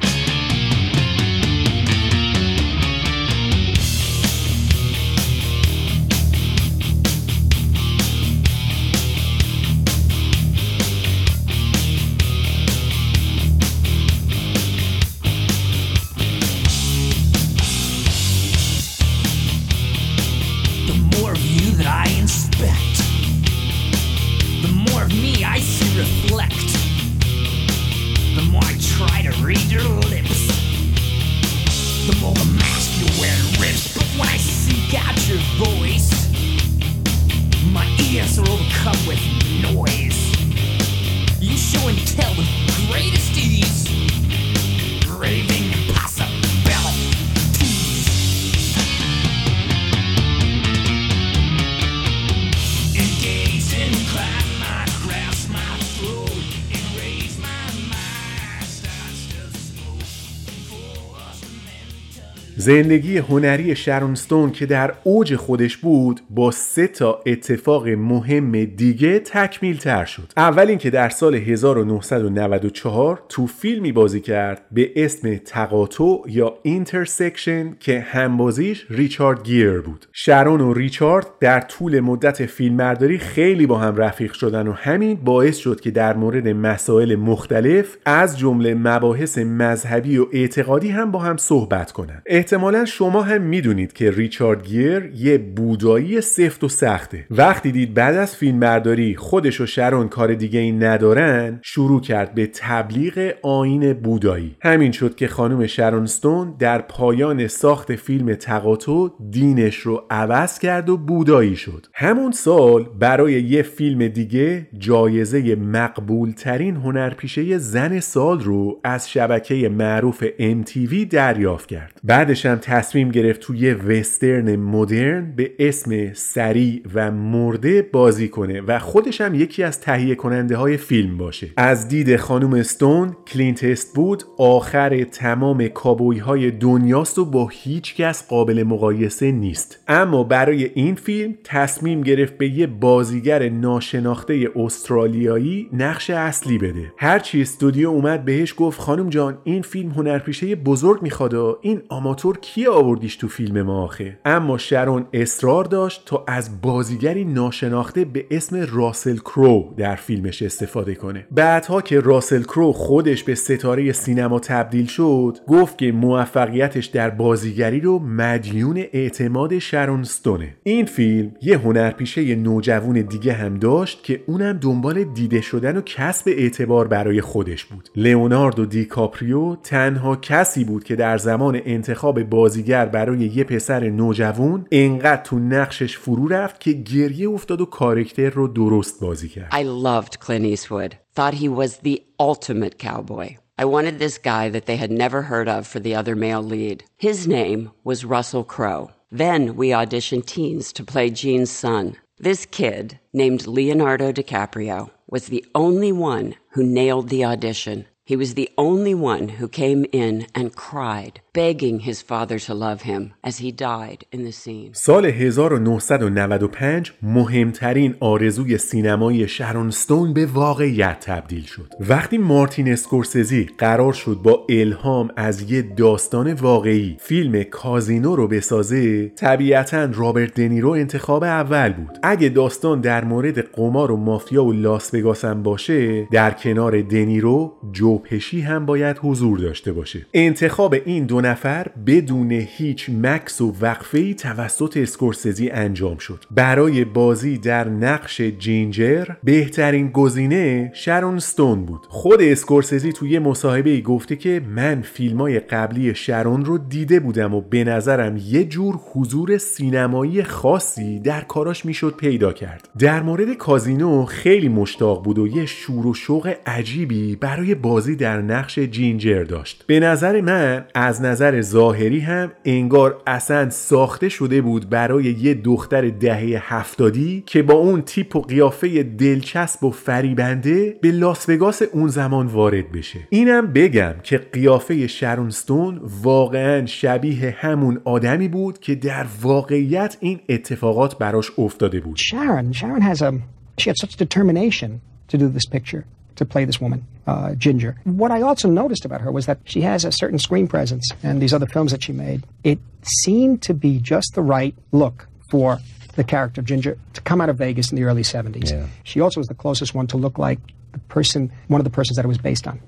your voice. My ears are overcome with زندگی هنری شرون استون که در اوج خودش بود با سه تا اتفاق مهم دیگه تکمیل تر شد. اول اینکه در سال 1994 تو فیلمی بازی کرد به اسم تقاطع یا Intersection که همبازیش ریچارد گیر بود. شرون و ریچارد در طول مدت فیلمبرداری خیلی با هم رفیق شدن و همین باعث شد که در مورد مسائل مختلف از جمله مباحث مذهبی و اعتقادی هم با هم صحبت کنن. احتمالا شما هم می‌دونید که ریچارد گیر یه بودایی سفت و سخته. وقتی دید بعد از فیلمبرداری خودش و شرون کار دیگه ای ندارن شروع کرد به تبلیغ آین بودایی. همین شد که خانم شرونستون در پایان ساخت فیلم تقاطع دینش رو عوض کرد و بودایی شد. همون سال برای یه فیلم دیگه جایزه مقبول ترین هنرپیشه زن سال رو از شبکه معروف MTV دریافت کرد. بعدش هم تصمیم گرفت توی وسترن مدرن به اسم سریع و مرده بازی کنه و خودش هم یکی از تهیه کننده های فیلم باشه. از دید خانم استون کلینت است بود آخر تمام کابوی های دنیاست و با هیچ کس قابل مقایسه نیست. اما برای این فیلم تصمیم گرفت به یه بازیگر ناشناخته استرالیایی نقش اصلی بده. هرچی استودیو اومد بهش گفت خانم جان این فیلم هنرپیشه بزرگ می‌خواد این آماتور کی آوردیش تو فیلم ما آخه؟ اما شرون اصرار داشت تا از بازیگری ناشناخته به اسم راسل کرو در فیلمش استفاده کنه. بعدها که راسل کرو خودش به ستاره سینما تبدیل شد گفت که موفقیتش در بازیگری رو مدیون اعتماد شرون ستونه. این فیلم یه هنرپیشه نوجوان دیگه هم داشت که اونم دنبال دیده شدن و کسب اعتبار برای خودش بود. لئوناردو دیکاپریو تنها کسی بود که در زمان انتخاب بازیگر برای یه پسر نوجوان انقدر تو نقشش فرو رفت که گریه افتاد و کارکتر رو درست بازی کرد I loved Clint Eastwood. Thought he was the ultimate cowboy. I wanted this guy that they had never heard of for the other male lead. His name was Russell Crowe. Then we auditioned teens to play Gene's son. This kid, named Leonardo DiCaprio, was the only one who nailed the audition. He was the only one who came in and cried, begging his father to love him as he died in the scene. سال 1995 مهمترین آرزوی سینمایی شرون ستون به واقعیت تبدیل شد. وقتی مارتین اسکورسزی قرار شد با الهام از یه داستان واقعی فیلم کازینو رو بسازه، طبیعتا رابرت دنیرو انتخاب اول بود. اگه داستان در مورد قمار و مافیا و لاس وگاس هم باشه، در کنار دنیرو جو پشی هم باید حضور داشته باشه. انتخاب این دو نفر بدون هیچ مکس و وقفه توسط اسکورسزی انجام شد. برای بازی در نقش جینجر بهترین گزینه شرون ستون بود. خود اسکورسزی توی مصاحبه ای گفته که من فیلمای قبلی شرون رو دیده بودم و به نظرم یه جور حضور سینمایی خاصی در کاراش می‌شد پیدا کرد. در مورد کازینو خیلی مشتاق بود و یه شور و شوق عجیبی برای بازی در نقش جینجر داشت. به نظر من از نظر ظاهری هم انگار اصلا ساخته شده بود برای یه دختر دهه هفتادی که با اون تیپ و قیافه دلچسب و فریبنده به لاس وگاس اون زمان وارد بشه. اینم بگم که قیافه شرونستون واقعا شبیه همون آدمی بود که در واقعیت این اتفاقات براش افتاده بود. Sharon, Sharon has a, she had such determination to do this picture, to play this woman, uh, Ginger. What I also noticed about her was that she has a certain screen presence, and these other films that she made, it seemed to be just the right look for the character of Ginger to come out of Vegas in the early 70s. Yeah. She also was the closest one to look like the person, one of the persons that it was based on.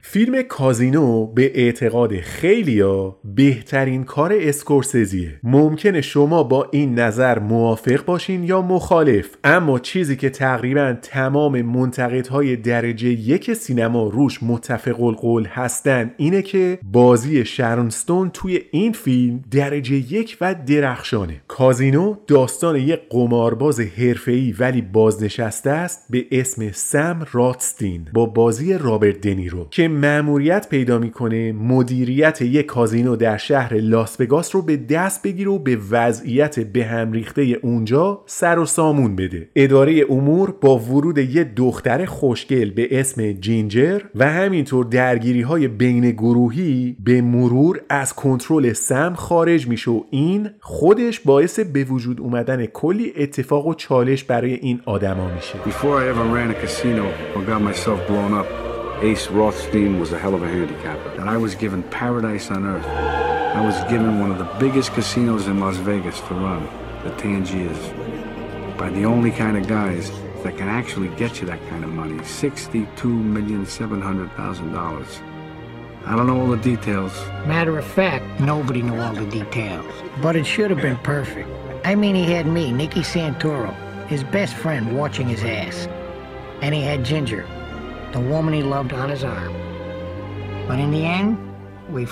فیلم کازینو به اعتقاد خیلیا بهترین کار اسکورسزیه ممکنه شما با این نظر موافق باشین یا مخالف اما چیزی که تقریبا تمام منتقدهای درجه یک سینما روش متفق القول هستن اینه که بازی شرونستون توی این فیلم درجه یک و درخشانه. کازینو داستان یک قمارباز حرفه‌ای ولی بازنشسته است به اسم سم راتستین با بازی رابرت دنیرو که مأموریت پیدا می‌کنه مدیریت یک کازینو در شهر لاس وگاس رو به دست بگیره و به وضعیت به هم ریخته اونجا سر و سامون بده. اداره امور با ورود یه دختر خوشگل به اسم جینجر و همینطور درگیری های بین گروهی به مرور از کنترل سم خارج میشه و این خودش باعث به وجود اومدن کلی اتفاق و چالش برای این آدما میشه. Before I ever ran a casino or got myself blown up, Ace Rothstein was a hell of a handicapper. And I was given paradise on earth. I was given one of the biggest casinos in Las Vegas to run, the Tangiers, by the only kind of guys that can actually get you that kind of money. $62,700,000. I don't know all the details. Matter of fact, nobody knew all the details. But it should have been perfect. I mean, he had me, Nicky Santoro, his best friend, watching his ass. And he had Ginger, the woman he loved on his arm. But in the end, we.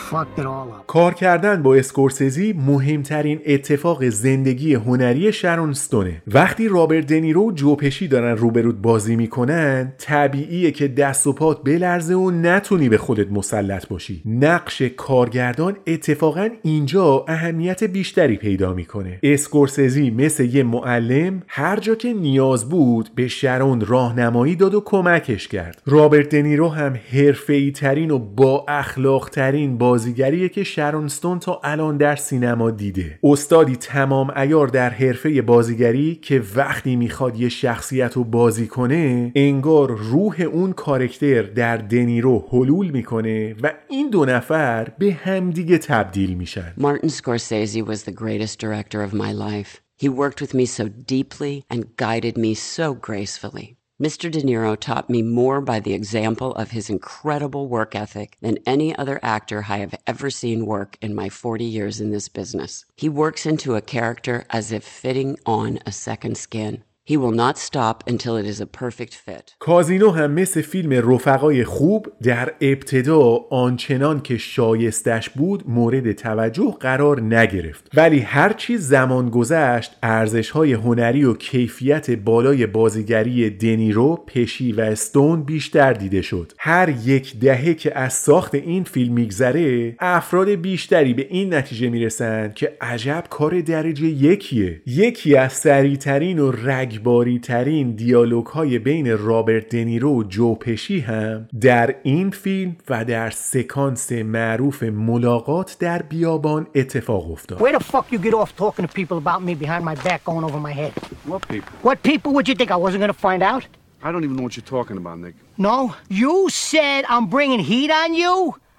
کار کردن با اسکورسزی مهمترین اتفاق زندگی هنری شرون ستونه. وقتی رابرت دنیرو و جوپشی دارن روبرود بازی می‌کنن طبیعیه که دست و پات بلرزه و نتونی به خودت مسلط باشی. نقش کارگردان اتفاقا اینجا اهمیت بیشتری پیدا می‌کنه. اسکورسزی مثل یه معلم هر جا که نیاز بود به شرون راهنمایی داد و کمکش کرد. رابرت دنیرو هم حرفه‌ای ترین و با اخلاق ترین بازیگریه که شرون ستون تا الان در سینما دیده استادی تمام ایار در حرفه بازیگری که وقتی می‌خواد یه شخصیت رو بازی کنه انگار روح اون کارکتر در دنیرو حلول می‌کنه و این دو نفر به همدیگه تبدیل میشن Martin Scorsese was the greatest director of my life. He worked with me so deeply and guided me so gracefully. Mr. De Niro taught me more by the example of his incredible work ethic than any other actor I have ever seen work in my 40 years in this business. He works into a character as if fitting on a second skin. He will not stop until it is a perfect fit. کازینو هم مثل فیلم رفقای خوب در ابتدا آنچنان که شایستش بود مورد توجه قرار نگرفت. ولی هرچی زمان گذشت ارزش های هنری و کیفیت بالای بازیگری دنیرو، پشی و استون بیشتر دیده شد. هر یک دهه که از ساخت این فیلم میگذره افراد بیشتری به این نتیجه می‌رسند که عجب کار درجه یکیه. یکی از سریعترین و رگ مرگباری ترین دیالوگ های بین رابرت دنیرو و جو پشی هم در این فیلم و در سکانس معروف ملاقات در بیابان اتفاق افتاد Where the fuck you get off talking to people about me behind my back going over my head? What people? What people would you think I wasn't gonna find out? I don't even know what you're talking about, Nick. No, you said I'm bringing heat on you?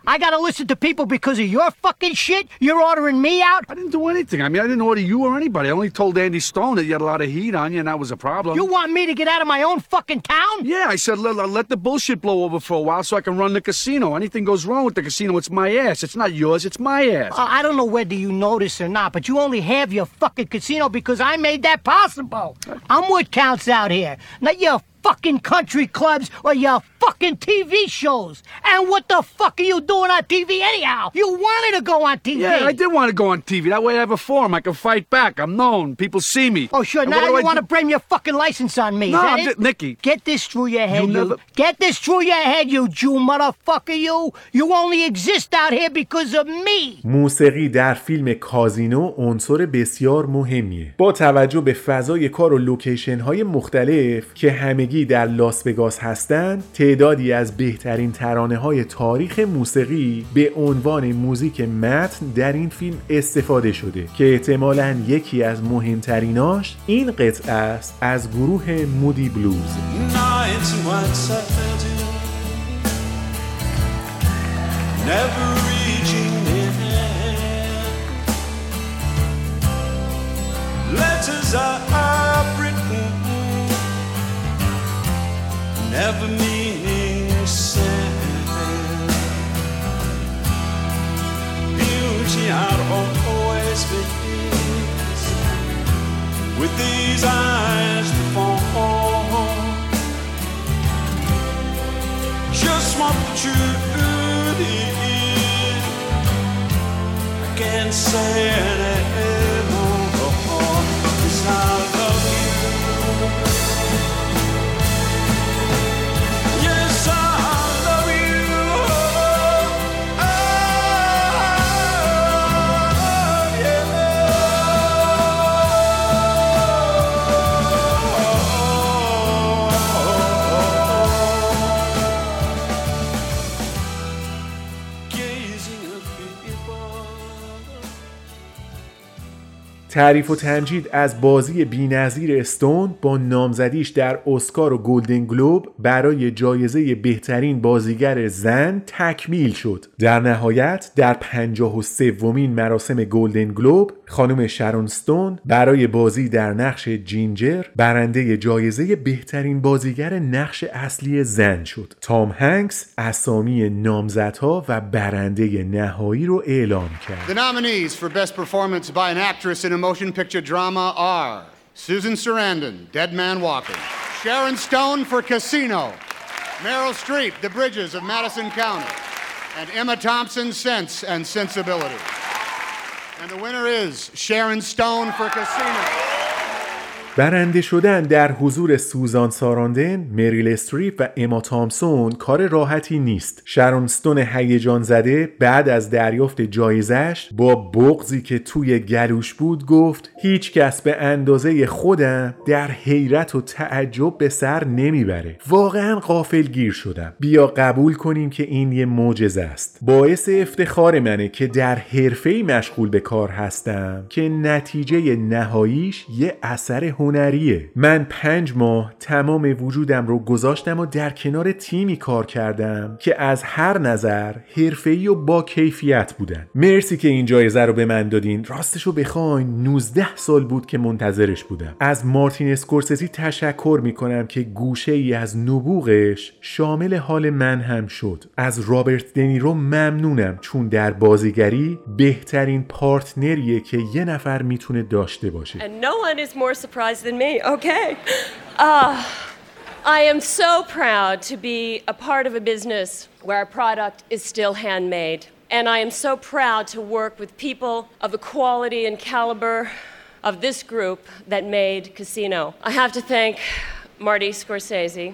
I gotta listen to people because of your fucking shit? You're ordering me out? I didn't do anything. I mean, I didn't order you or anybody. I only told Andy Stone that you had a lot of heat on you, and that was a problem. You want me to get out of my own fucking town? Yeah, I said let, let the bullshit blow over for a while so I can run the casino. Anything goes wrong with the casino, it's my ass. It's not yours, it's my ass. Uh, I don't know whether you know this or not, but you only have your fucking casino because I made that possible. I'm what counts out here, not your fucking country clubs or your fucking TV shows. And what the fuck are you doing on TV anyhow? You wanted to go on TV. Yeah, I did want to go on TV. That way I have a forum. I can fight back. I'm known. People see me. Oh, sure. And now what do you I want to do? blame your fucking license on me. No, is that I'm it? just- Nicky. Get this through your head, You you. never- Get this through your head, you Jew motherfucker, you. You only exist out here because of me. موسیقی در فیلم کازینو عنصر بسیار مهمیه با توجه به فضای کار و لوکیشن های مختلف که همگی در لاس وگاس هستند تعدادی از بهترین ترانه های تاریخ موسیقی به عنوان موزیک متن در این فیلم استفاده شده که احتمالا یکی از مهمتریناش این قطعه است از گروه مودی بلوز. Never written, never meaning Beauty I'd always miss with these eyes before. Just what the truth is, I can't say anymore. 'Cause I تعریف و تمجید از بازی بینظیر استون با نامزدیش در اسکار و گلدن گلوب برای جایزه بهترین بازیگر زن تکمیل شد. در نهایت در پنجاه و سومین مراسم گلدن گلوب خانم شرون ستون برای بازی در نقش جینجر برنده جایزه بهترین بازیگر نقش اصلی زن شد تام هنگس اسامی نامزدها و برنده نهایی رو اعلام کرد The nominees for Best Performance by an Actress in a Motion Picture Drama are Susan Sarandon, Dead Man Walking, Sharon Stone for Casino, Meryl Streep, The Bridges of Madison County, and Emma Thompson, Sense and Sensibility. And the winner is Sharon Stone for Casino. برنده شدن در حضور سوزان ساراندن، مریل استریپ و اما تامسون کار راحتی نیست. شرونستون هیجان زده بعد از دریافت جایزش با بغزی که توی گلوش بود گفت هیچ کس به اندازه خودم در حیرت و تعجب به سر نمی‌بره. واقعا غافل گیر شدم. بیا قبول کنیم که این یه معجزه است. باعث افتخار منه که در حرفه‌ای مشغول به کار هستم که نتیجه نهاییش یه اثر هنریه. من پنج ماه تمام وجودم رو گذاشتم و در کنار تیمی کار کردم که از هر نظر حرفه‌ای و با کیفیت بودن. مرسی که این جایزه رو به من دادین. راستشو بخواین. 19 سال بود که منتظرش بودم. از مارتین اسکورسزی تشکر می‌کنم که گوشه ای از نبوغش شامل حال من هم شد. از رابرت دنیرو ممنونم چون در بازیگری بهترین پارتنریه که یه نفر می‌تونه داشته باشه. Surprised than me. Okay. Uh, I am so proud to be a part of a business where our product is still handmade. And I am so proud to work with people of the quality and caliber of this group that made Casino. I have to thank Marty Scorsese,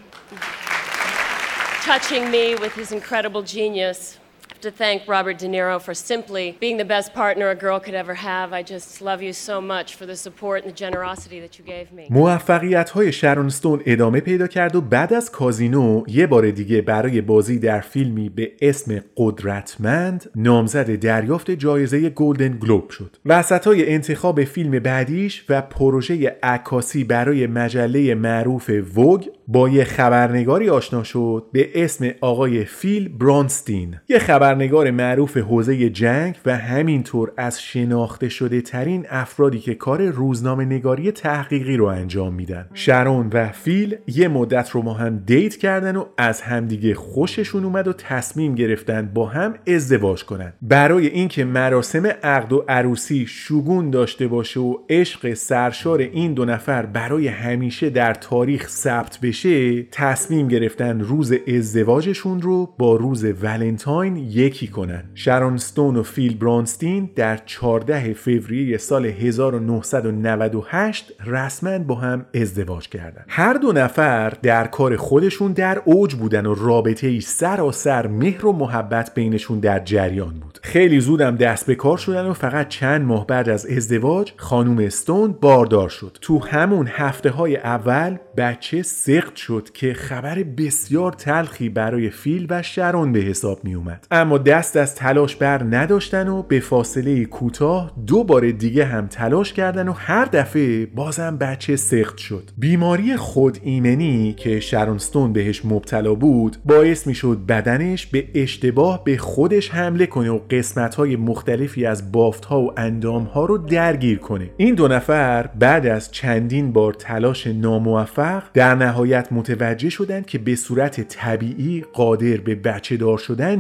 touching me with his incredible genius. To thank Robert De Niro for simply being the best partner a girl could ever have. I just love you so much for the support and the generosity that you gave me. موفقیت های شرونستون ادامه پیدا کرد و بعد از کازینو یه بار دیگه برای بازی در فیلمی به اسم قدرتمند نامزد دریافت جایزه گلدن گلوب شد وسط های انتخاب فیلم بعدیش و پروژه عکاسی برای مجله معروف وگ با یه خبرنگاری آشنا شد به اسم آقای فیل برانستین یه خبرنگار معروف حوزه جنگ و همینطور از شناخته شده ترین افرادی که کار روزنامه نگاری تحقیقی رو انجام میدن. شرون و فیل یه مدت رو ما هم دیت کردن و از همدیگه خوششون اومد و تصمیم گرفتن با هم ازدواج کنن. برای اینکه مراسم عقد و عروسی شگون داشته باشه و عشق سرشار این دو نفر برای همیشه در تاریخ ثبت بشه تصمیم گرفتن روز ازدواجشون رو با روز ولنتاین یکی کنن. شرون ستون و فیل برانستین در 14 فوریه سال 1998 رسما با هم ازدواج کردند. هر دو نفر در کار خودشون در اوج بودن و رابطه ای سراسر مهر و محبت بینشون در جریان بود. خیلی زودم دست به کار شدن و فقط چند ماه بعد از ازدواج خانم استون باردار شد. تو همون هفته های اول بچه سخت شد که خبر بسیار تلخی برای فیل و شرون به حساب می اومد اما دست از تلاش بر نداشتن و به فاصله کوتاه دو بار دیگه هم تلاش کردن و هر دفعه بازم بچه سخت شد. بیماری خود ایمنی که شرونستون بهش مبتلا بود باعث می شد بدنش به اشتباه به خودش حمله کنه و قسمت های مختلفی از بافت ها و اندام ها رو درگیر کنه. این دو نفر بعد از چندین بار تلاش ناموفق در نهایت متوجه شدند که به صورت طبیعی قادر به بچه دار شدن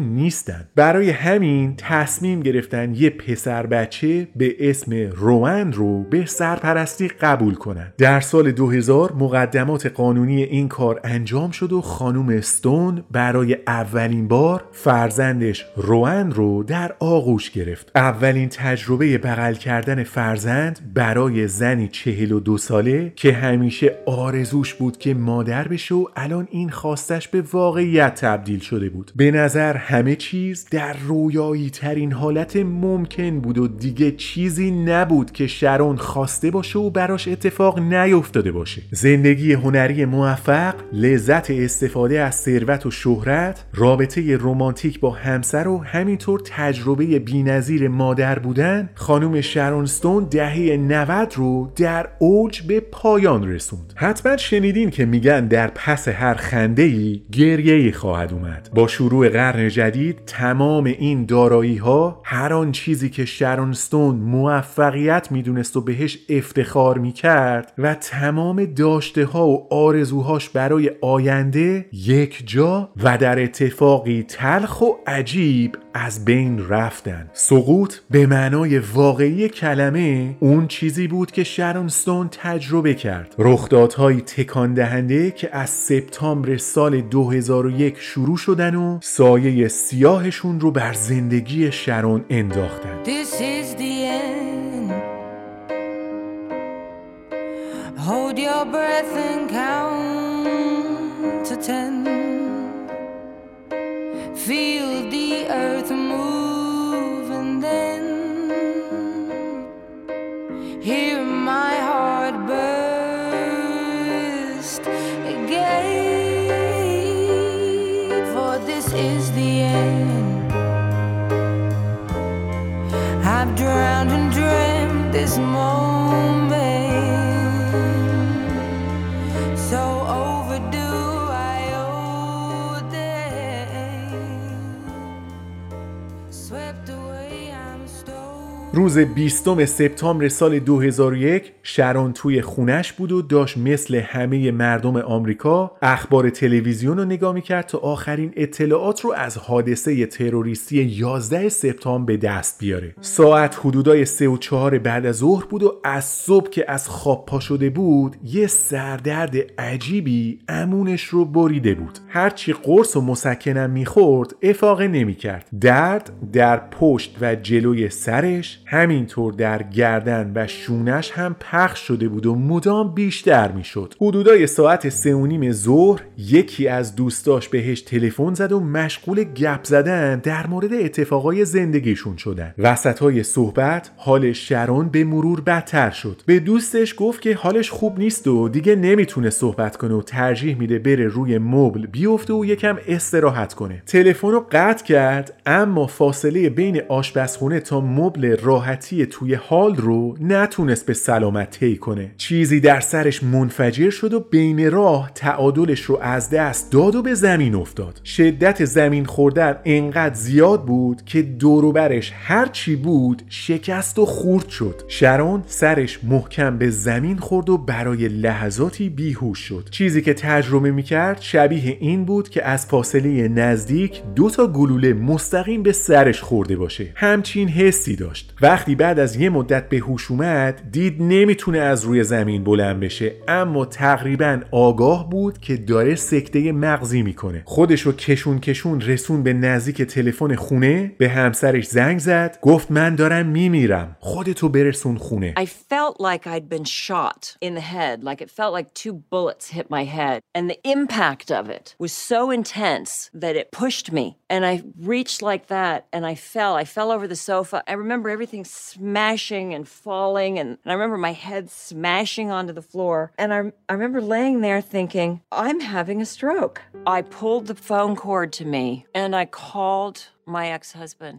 نیستند برای همین تصمیم گرفتن یه پسر بچه به اسم روان رو به سرپرستی قبول کنند در سال 2000 مقدمات قانونی این کار انجام شد و خانم استون برای اولین بار فرزندش روان رو در آغوش گرفت. اولین تجربه بغل کردن فرزند برای زنی چهل و دو ساله که همیشه آرزوش بود که مادر بشه و الان این خواستش به واقعیت تبدیل شده بود. به نظر همه چی چیز در رویایی ترین حالت ممکن بود و دیگه چیزی نبود که شرون خواسته باشه و براش اتفاق نیفتاده باشه. زندگی هنری موفق لذت استفاده از ثروت و شهرت رابطه رمانتیک با همسر و همینطور تجربه بینظیر مادر بودن خانم شرون ستون دهه 90 رو در اوج به پایان رسوند. حتما شنیدین که میگن در پس هر خنده ای گریه ای خواهد اومد. با شروع قرن جدید تمام این دارایی ها هر آن چیزی که شرون ستون موفقیت می‌دونست و بهش افتخار می‌کرد و تمام داشته ها و آرزوهاش برای آینده یک جا و در اتفاقی تلخ و عجیب از بین رفتن سقوط به معنای واقعی کلمه اون چیزی بود که شرون ستون تجربه کرد رخدادهایی تکان دهنده که از سپتامبر سال 2001 شروع شدن و سایه سیاهشون رو بر زندگی شرون انداختن This is the end. Hold your breath and count to ten. Feel the earth move and then hear my heart burst again. For this is the end. I've drowned and dreamt this moment. روز 20 سپتامبر سال 2001 شرون توی خونش بود و داشت مثل همه مردم آمریکا اخبار تلویزیون رو نگاه می‌کرد تا آخرین اطلاعات رو از حادثه تروریستی 11 سپتامبر به دست بیاره. ساعت حدودای 3 و 4 بعد از ظهر بود و از صبح که از خواب پا شده بود یه سردرد عجیبی امونش رو بریده بود. هرچی قرص و مسکنم می‌خورد افاقه نمی‌کرد. درد در پشت و جلوی سرش همینطور در گردن و شونش هم پخش شده بود و مدام بیشتر می‌شد. حدودای ساعت سه و نیم ظهر یکی از دوستاش بهش تلفن زد و مشغول گپ زدن در مورد اتفاقای زندگیشون شدن. وسط های صحبت حال شرون به مرور بدتر شد. به دوستش گفت که حالش خوب نیست و دیگه نمی‌تونه صحبت کنه و ترجیح میده بره روی مبل بیفته و یکم استراحت کنه. تلفن رو قطع کرد اما فاصله بین آشپزخونه تا مبل راحتی توی حال رو نتونست به سلامت طی کنه. چیزی در سرش منفجر شد و بین راه تعادلش رو از دست داد و به زمین افتاد. شدت زمین خوردن انقدر زیاد بود که دوروبرش هر چی بود شکست و خورد شد. شرون سرش محکم به زمین خورد و برای لحظاتی بیهوش شد. چیزی که تجربه می‌کرد شبیه این بود که از فاصله نزدیک دو تا گلوله مستقیم به سرش خورده باشه. همچین حسی داشت وقتی بعد از یه مدت به هوش اومد دید نمی‌تونه از روی زمین بلند بشه اما تقریبا آگاه بود که داره سکته مغزی می‌کنه خودشو کشون کشون رسون به نزدیک تلفن خونه به همسرش زنگ زد گفت من دارم میمیرم خودتو برسون خونه I felt like I'd been shot in the head, like it felt like two bullets hit my head. And the impact of it was so intense that it pushed me. And I reached like that and I fell. I fell over the sofa. I remember everything smashing and falling. And, and I remember my head smashing onto the floor. And I, I remember laying there thinking, I'm having a stroke. I pulled the phone cord to me and I called.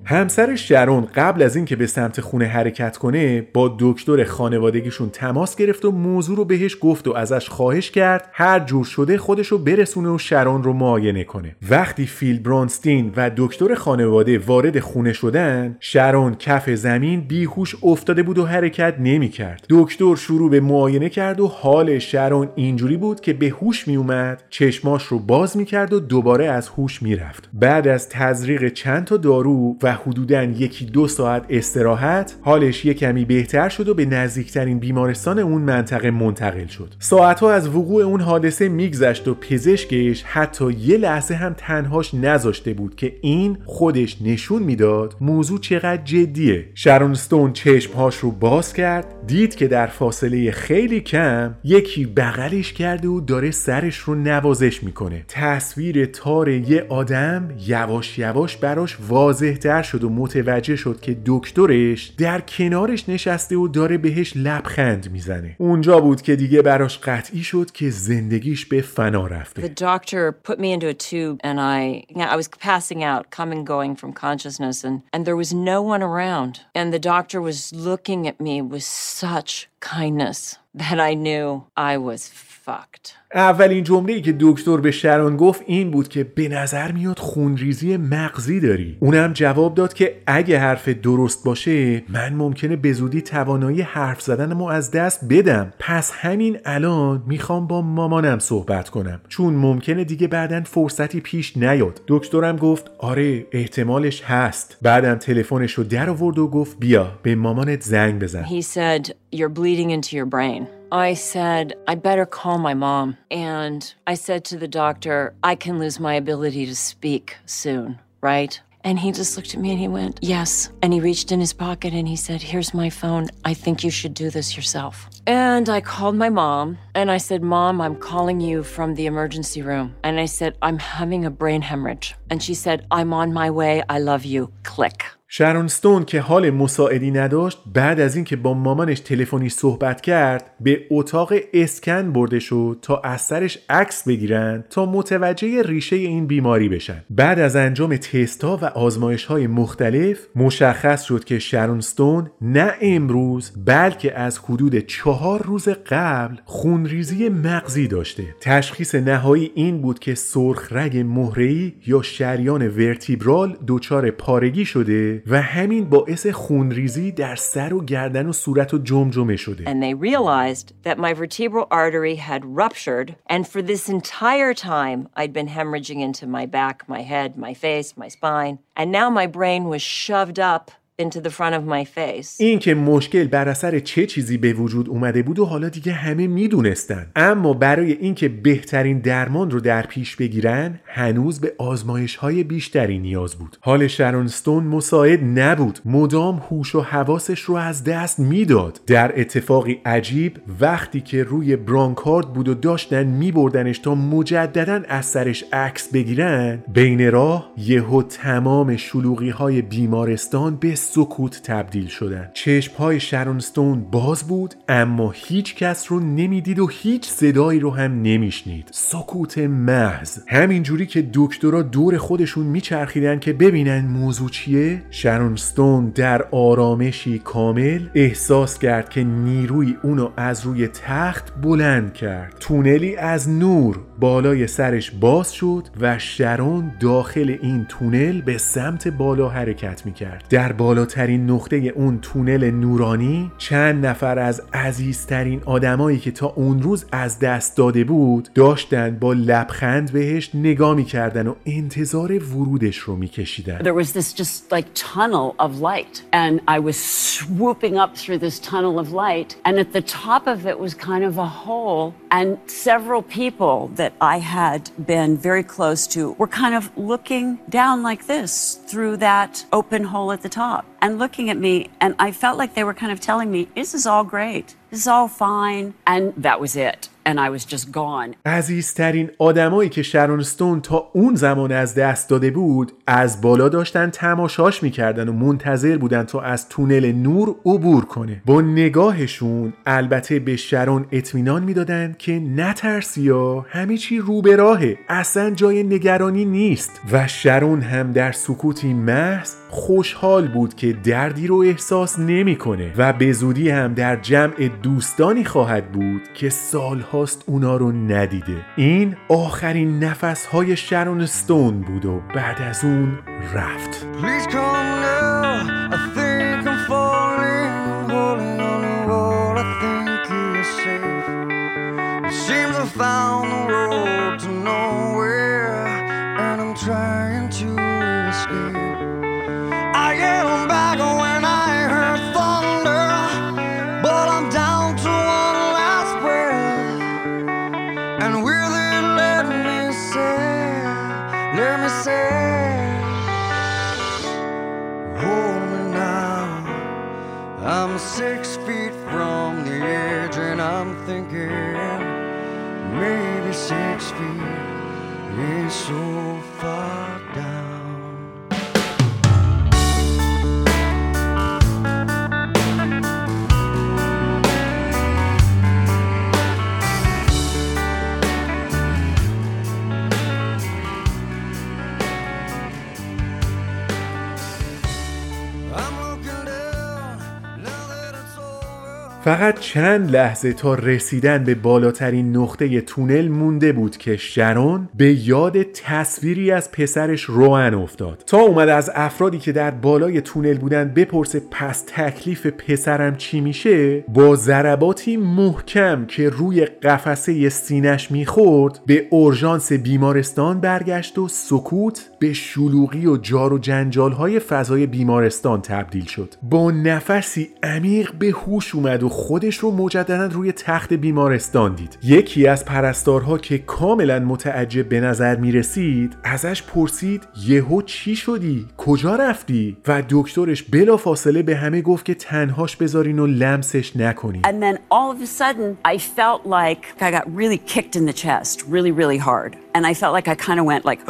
همسر شرون قبل از اینکه به سمت خونه حرکت کنه با دکتر خانوادگیشون تماس گرفت و موضوع رو بهش گفت و ازش خواهش کرد هر جور شده خودش رو برسونه و شرون رو معاینه کنه. وقتی فیل برانستین و دکتر خانواده وارد خونه شدن شرون کف زمین بیهوش افتاده بود و حرکت نمی کرد دکتر شروع به معاینه کرد و حال شرون اینجوری بود که به هوش می اومد چشماش رو باز می کرد و دوباره از هوش می رفت بعد از تزریق چند تا دارو و حدوداً یکی دو ساعت استراحت حالش یه کمی بهتر شد و به نزدیکترین بیمارستان اون منطقه منتقل شد. ساعتها از وقوع اون حادثه میگذشت و پزشکش حتی یه لحظه هم تنهاش نذاشته بود که این خودش نشون می‌داد موضوع چقدر جدیه. شرون ستون چشمهاش رو باز کرد دید که در فاصله خیلی کم یکی بغلش کرده و داره سرش رو نوازش می‌کنه. تصویر تار یه آدم یواش یواش برای براش واضح تر شد و متوجه شد که دکترش در کنارش نشسته و داره بهش لبخند می‌زنه اونجا بود که دیگه براش قطعی شد که زندگیش به فنا رفته The doctor put me into a tube and I I was passing out, coming going from consciousness and and there was no one around. And the doctor was looking at me with such kindness that I knew I was fucked. اولین جمله‌ای که دکتر به شران گفت این بود که به نظر میاد خونریزی مغزی داری. اونم جواب داد که اگه حرف درست باشه من ممکنه به زودی توانایی حرف زدنمو از دست بدم. پس همین الان می‌خوام با مامانم صحبت کنم. چون ممکنه دیگه بعدا فرصتی پیش نیاد. دکترم گفت آره احتمالش هست. بعدم تلفنش رو در آورد و گفت بیا به مامانت زنگ بزن. He said, You're bleeding into your brain. I said, I better call my mom. And I said to the doctor, I can lose my ability to speak soon, right? And he just looked at me and he went, Yes. And he reached in his pocket and he said, Here's my phone. I think you should do this yourself. And I called my mom and I said, Mom, I'm calling you from the emergency room. And I said, I'm having a brain hemorrhage. And she said, I'm on my way. I love you. Click. شرون ستون که حال مساعدی نداشت بعد از اینکه با مامانش تلفنی صحبت کرد به اتاق اسکن برده شد تا از سرش عکس بگیرن تا متوجه ریشه این بیماری بشن. بعد از انجام تستا و آزمایش های مختلف مشخص شد که شرون ستون نه امروز بلکه از حدود چهار روز قبل خونریزی مغزی داشته. تشخیص نهایی این بود که سرخ رگ مهره‌ای یا شریان ورتیبرال دچار پارگی شده و همین باعث خونریزی در سر و گردن و صورت و جمجمه شده And they realized that my vertebral artery had ruptured, and for this entire time, I'd been hemorrhaging into my back, my head, my face, my spine, and now my brain was shoved up into the front of my face. این که مشکل بر اثر چه چیزی به وجود اومده بود و حالا دیگه همه می‌دونستن. اما برای اینکه بهترین درمان رو در پیش بگیرن هنوز به آزمایش های بیشتری نیاز بود. حال شرون ستون مساعد نبود. مدام هوش و حواسش رو از دست می‌داد. در اتفاقی عجیب وقتی که روی برانکارد بود و داشتن میبردنش تا مجددا از سرش عکس بگیرن بین راه یهو تمام شلوغی های بیمارستان به سکوت تبدیل شدن چشم های شرون ستون باز بود اما هیچ کس رو نمی‌دید و هیچ صدایی رو هم نمیشنید. سکوت محض. همینجوری که دکترها دور خودشون میچرخیدن که ببینن موضوع چیه شرون ستون در آرامشی کامل احساس کرد که نیروی اونو از روی تخت بلند کرد. تونلی از نور بالای سرش باز شد و شرون داخل این تونل به سمت بالا حرکت می‌کرد. در بالاترین نقطه اون تونل نورانی چند نفر از عزیزترین آدمایی که تا اون روز از دست داده بود داشتن با لبخند بهش نگاه می‌کردن و انتظار ورودش رو میکشیدن. There was this just like tunnel of light, and I was swooping up through this tunnel of light, and at the top of it was kind of a hole, and several people that I had been very close to were kind of looking down like this through that open hole at the top and looking at me, and I felt like they were kind of telling me, This is all great, is all fine, and that was it. And I was just gone. عزیزترین آدمایی که شرون ستون تا اون زمان از دست داده بود از بالا داشتن تماشاش می‌کردن و منتظر بودن تا از تونل نور عبور کنه. با نگاهشون البته به شرون اطمینان می‌دادن که نترسی یا همه چی رو به راهه. اصلا جای نگرانی نیست. و شرون هم در سکوتی محض خوشحال بود که دردی رو احساس نمی‌کنه. و به زودی هم در جمع دوستانی خواهد بود که سالهاست اونا رو ندیده. این آخرین نفس های شرون ستون بود و بعد از اون رفت. Six feet from the edge, and I'm thinking maybe six feet is so far فقط چند لحظه تا رسیدن به بالاترین نقطه تونل مونده بود که شرون به یاد تصویری از پسرش روان افتاد. تا اومد از افرادی که در بالای تونل بودن بپرسه پس تکلیف پسرم چی میشه با ضرباتی محکم که روی قفسه سینش می‌خورد به اورژانس بیمارستان برگشت و سکوت به شلوغی و جار و جنجال های فضای بیمارستان تبدیل شد. با نفسی عمیق به هوش اومد و خودش رو مجددا روی تخت بیمارستان دید یکی از پرستارها که کاملا متعجب به نظر می رسید ازش پرسید یهو چی شدی کجا رفتی و دکترش بلا فاصله به همه گفت که تنهاش بذارین و لمسش نکنین And then all of a sudden, I felt like I got really kicked in the chest, really, really hard. And I felt like I kind of went like,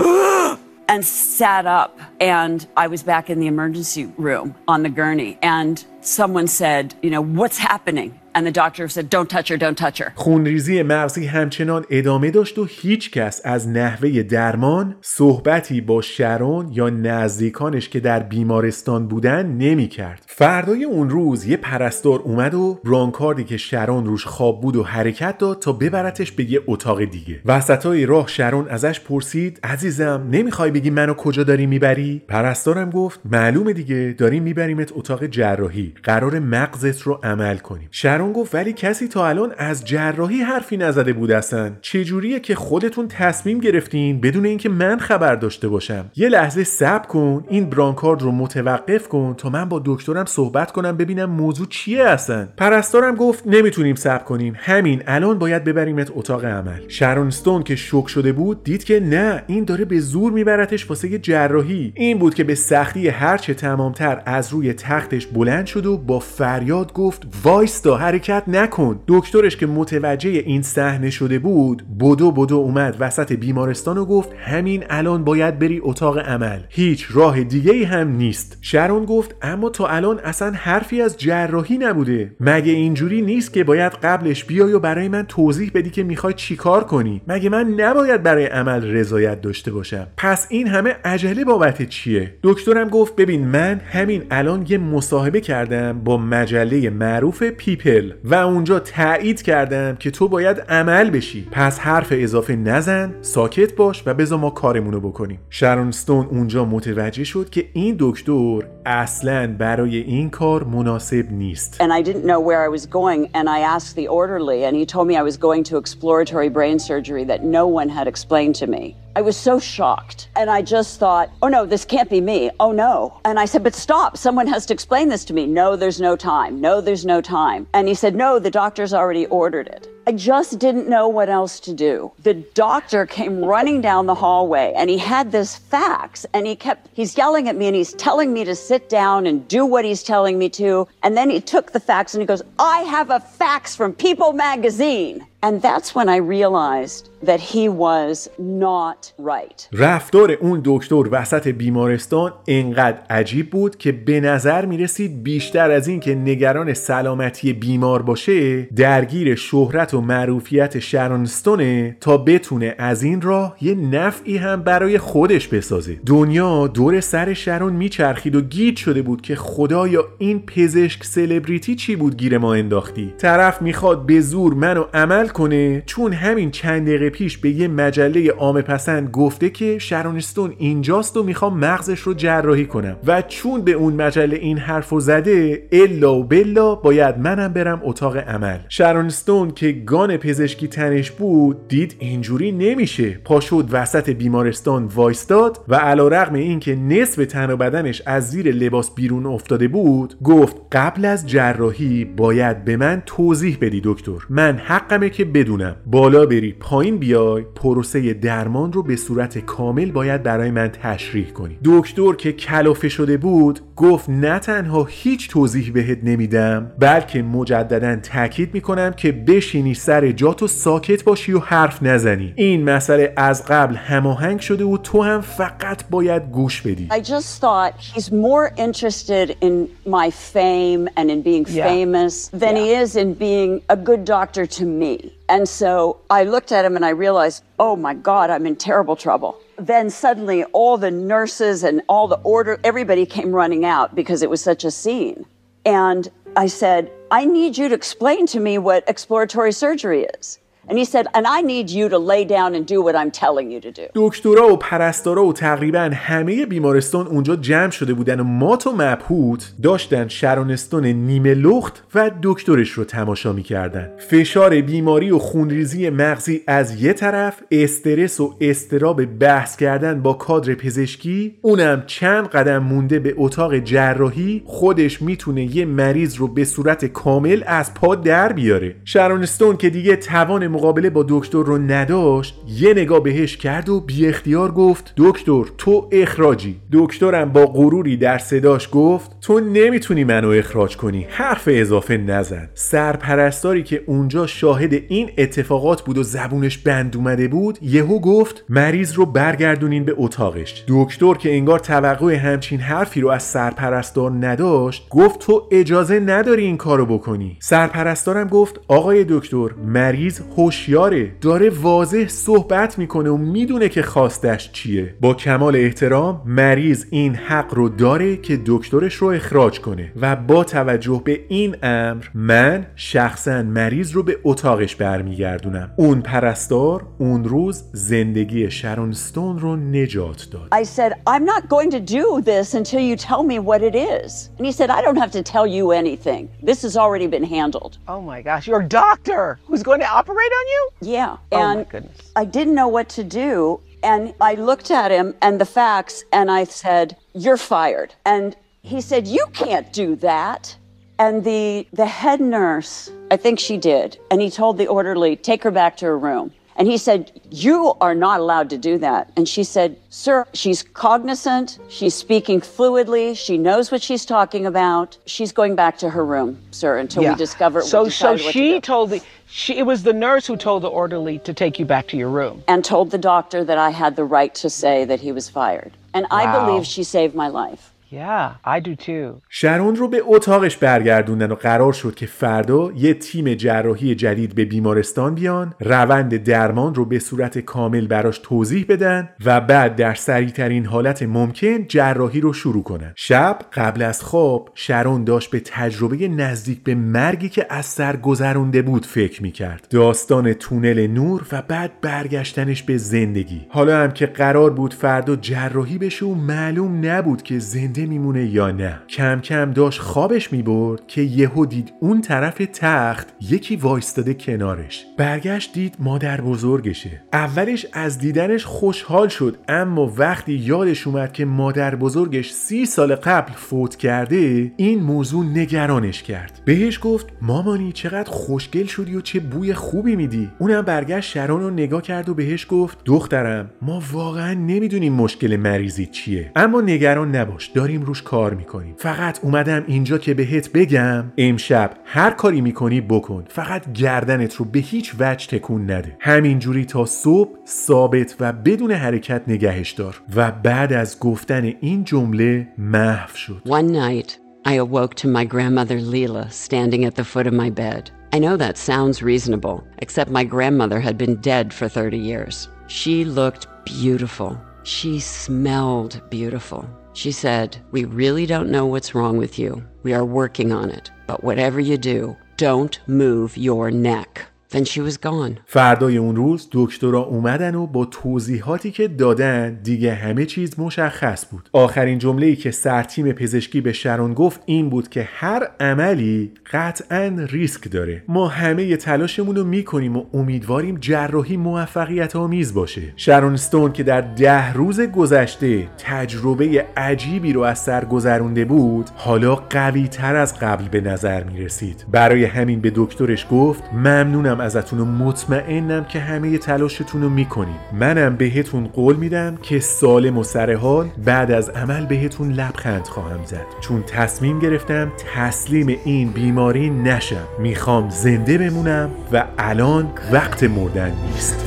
and sat up. And I was back in the emergency room on the gurney. And someone said, you know, what's happening? And the doctor said, don't touch her, don't touch her. خونریزی مغزی همچنان ادامه داشت و هیچ کس از نحوه درمان صحبتی با شرون یا نزدیکانش که در بیمارستان بودن نمی کرد. فردای اون روز یه پرستار اومد و برانکاردی که شرون روش خواب بود و حرکت داد تا ببرتش به یه اتاق دیگه. وسطای راه شرون ازش پرسید عزیزم نمی‌خوای بگی منو کجا داری می‌بری؟ پرستارم گفت معلومه دیگه داریم میبریمت اتاق جراحی. قرار مغزت رو عمل کنیم. شرون گفت ولی کسی تا الان از جراحی حرفی نزده بود اصلا. چجوریه که خودتون تصمیم گرفتین بدون اینکه من خبر داشته باشم؟ یه لحظه صبر کن این برانکارد رو متوقف کن تا من با دکترم صحبت کنم ببینم موضوع چیه اصلا. پرستارم گفت نمی‌تونیم صبر کنیم. همین الان باید ببریمت اتاق عمل. شرون ستون که شوک شده بود دید که نه این داره به زور میبرتش واسه جراحی. این بود که به سختی هرچه تمامتر از روی تختش بلند شد و با فریاد گفت وایستا حرکت نکن. دکترش که متوجه این صحنه شده بود بدو بدو اومد وسط بیمارستان و گفت همین الان باید بری اتاق عمل. هیچ راه دیگه ای هم نیست. شرون گفت اما تا الان اصلا حرفی از جراحی نبوده. مگه اینجوری نیست که باید قبلش بیای و برای من توضیح بدی که می‌خوای چیکار کنی؟ مگه من نباید برای عمل رضایت داشته باشم؟ پس این همه عجله بابت چیه؟ دکترم گفت ببین من همین الان یه مصاحبه کردم با مجله معروف People و اونجا تایید کردم که تو باید عمل بشی پس حرف اضافه نزن ساکت باش و بذار ما کارمونو بکنیم شرون استون اونجا متوجه شد که این دکتر اصلا برای این کار مناسب نیست And I didn't know where I was going. And I asked the orderly, and he told me I was going to exploratory brain surgery that no one had explained to me. I was so shocked. And I just thought, oh no, this can't be me. Oh no. And I said, but stop. Someone has to explain this to me. No, there's no time. No, there's no time. And he said, no, the doctor's already ordered it. I just didn't know what else to do. The doctor came running down the hallway and he had this fax and he kept, he's yelling at me and he's telling me to sit down and do what he's telling me to. And then he took the fax and he goes, I have a fax from People magazine. And that's when I realized that he was not right. رفتار اون دکتر وسط بیمارستان انقدر عجیب بود که به نظر می رسید بیشتر از این که نگران سلامتی بیمار باشه درگیر شهرت و معروفیت شرونستونه تا بتونه از این راه یه نفعی هم برای خودش بسازه. دنیا دور سر شرون میچرخید و گیج شده بود که خدایا این پزشک سلبریتی چی بود گیر ما انداختی؟ طرف می‌خواد به زور منو عمل کنه چون همین چند دقیقه پیش به یه مجله عام پسند گفته که شرونستون اینجاست و می‌خوام مغزش رو جراحی کنم. و چون به اون مجله این حرفو زده الا و بلا باید منم برم اتاق عمل. شرونستون که گان پزشکی تنش بود دید اینجوری نمیشه. پا شد وسط بیمارستان وایستاد و علا رقم این که نصف تن و بدنش از زیر لباس بیرون افتاده بود گفت قبل از جراحی باید به من توضیح بدی دکتر. من حقمه که بدونم. بالا بری پایین بیای پروسه درمان رو به صورت کامل باید برای من تشریح کنی. دکتر که کلافه شده بود گفت نه تنها هیچ توضیح بهت نمیدم بلکه مجددا تاکید می‌کنم که بشینی سر جات و ساکت باشی و حرف نزنی این مسئله از قبل هماهنگ شده و تو هم فقط باید گوش بدی I just thought he's more interested in my fame and in being Yeah. famous than he is in being a good doctor to me. And so I looked at him and I realized, oh my God, I'm in terrible trouble. then suddenly all the nurses and all the order, everybody came running out because it was such a scene. And I said, I need you to explain to me what exploratory surgery is. And he said, and I need you to lay down and do what I'm telling you to do. دکترا و پرستارا و تقریبا همه بیمارستان اونجا جمع شده بودن و مات و مبهوت داشتن شرانستان نیمه لخت و دکترش رو تماشا می‌کردن. فشار بیماری و خونریزی مغزی از یه طرف، استرس و استراب بحث کردن با کادر پزشکی، اونم چند قدم مونده به اتاق جراحی خودش می‌تونه یه مریض رو به صورت کامل از پا در بیاره. شرانستون که دیگه توان مقابله با دکتر رو نداشت یه نگاه بهش کرد و بی اختیار گفت دکتر تو اخراجی. دکترم با غروری در صداش گفت تو نمی‌تونی منو اخراج کنی حرف اضافه نزن. سرپرستاری که اونجا شاهد این اتفاقات بود و زبونش بند اومده بود یهو گفت مریض رو برگردونین به اتاقش. دکتر که انگار توقع همچین حرفی رو از سرپرستار نداشت گفت تو اجازه نداری این کارو بکنی. سرپرستارم گفت آقای دکتر مریض هوشیاره. داره واضح صحبت می‌کنه و می‌دونه که خواستش چیه. با کمال احترام مریض این حق رو داره که دکترش رو اخراج کنه. و با توجه به این امر من شخصا مریض رو به اتاقش برمیگردونم. اون پرستار اون روز زندگی شرون ستون رو نجات داد. I said I'm not going to do this until you tell me what it is. And he said I don't have to tell you anything. This has already been handled. Oh my gosh your doctor who's going to operate on you? Yeah. And oh, my goodness. I didn't know what to do. And I looked at him and the facts and I said, You're fired. And he said, You can't do that. And the, the head nurse, I think she did. And he told the orderly, Take her back to her room. And he said, You are not allowed to do that. And she said, Sir, she's cognizant. She's speaking fluidly. She knows what she's talking about. She's going back to her room, sir, until yeah. we discover. So, so she to told the, she, it was the nurse who told the orderly to take you back to your room. And told the doctor that I had the right to say that he was fired. And wow. I believe she saved my life. Yeah, I do too. شرون رو به اتاقش برگردوندن و قرار شد که فردا یه تیم جراحی جدید به بیمارستان بیان روند درمان رو به صورت کامل براش توضیح بدن و بعد در سریعترین حالت ممکن جراحی رو شروع کنن. شب قبل از خواب شرون داشت به تجربه نزدیک به مرگی که از سر گذرونده بود فکر می‌کرد. داستان تونل نور و بعد برگشتنش به زندگی. حالا هم که قرار بود فردا جراحی بشه و معلوم نبود که زنده میمونه یا نه؟ کم کم داشت خوابش می‌برد که یهو دید اون طرف تخت یکی وایستاده کنارش. برگشت دید مادر بزرگشه. اولش از دیدنش خوشحال شد اما وقتی یادش اومد که مادر بزرگش سی سال قبل فوت کرده این موضوع نگرانش کرد. بهش گفت مامانی چقدر خوشگل شدی و چه بوی خوبی میدی. اونم برگشت شران رو نگاه کرد و بهش گفت دخترم ما واقعا نمی‌دونیم مشکل مریضی چیه. اما نگران نباش داری داریم روش کار می‌کنیم فقط اومدم اینجا که بهت بگم امشب هر کاری می‌کنی بکن فقط گردنت رو به هیچ وجه تکون نده همینجوری تا صبح ثابت و بدون حرکت نگهش دار و بعد از گفتن این جمله محو شد One night I awoke to my grandmother Leela standing at the foot of my bed I know that sounds reasonable except my grandmother had been dead for 30 years She looked beautiful She smelled beautiful She said, We really don't know what's wrong with you. We are working on it. But whatever you do, don't move your neck. Then she was gone. فردای اون روز دکترا اومدن و با توضیحاتی که دادن دیگه همه چیز مشخص بود. آخرین جمله ای که سرتیم پزشکی به شرون گفت این بود که هر عملی قطعا ریسک داره. ما همه تلاشمون رو می‌کنیم و امیدواریم جراحی موفقیت آمیز باشه. شرون ستون که در ده روز گذشته تجربه عجیبی رو از سر گذرونده بود، حالا قوی تر از قبل به نظر می‌رسید. برای همین به دکترش گفت ممنونم ازتون و مطمئنم که همه تلاشتون رو می‌کنین. منم بهتون قول میدم که سالم و سرحال بعد از عمل بهتون لبخند خواهم زد. چون تصمیم گرفتم تسلیم این بیماری نشم. می‌خوام زنده بمونم و الان وقت مردن نیست.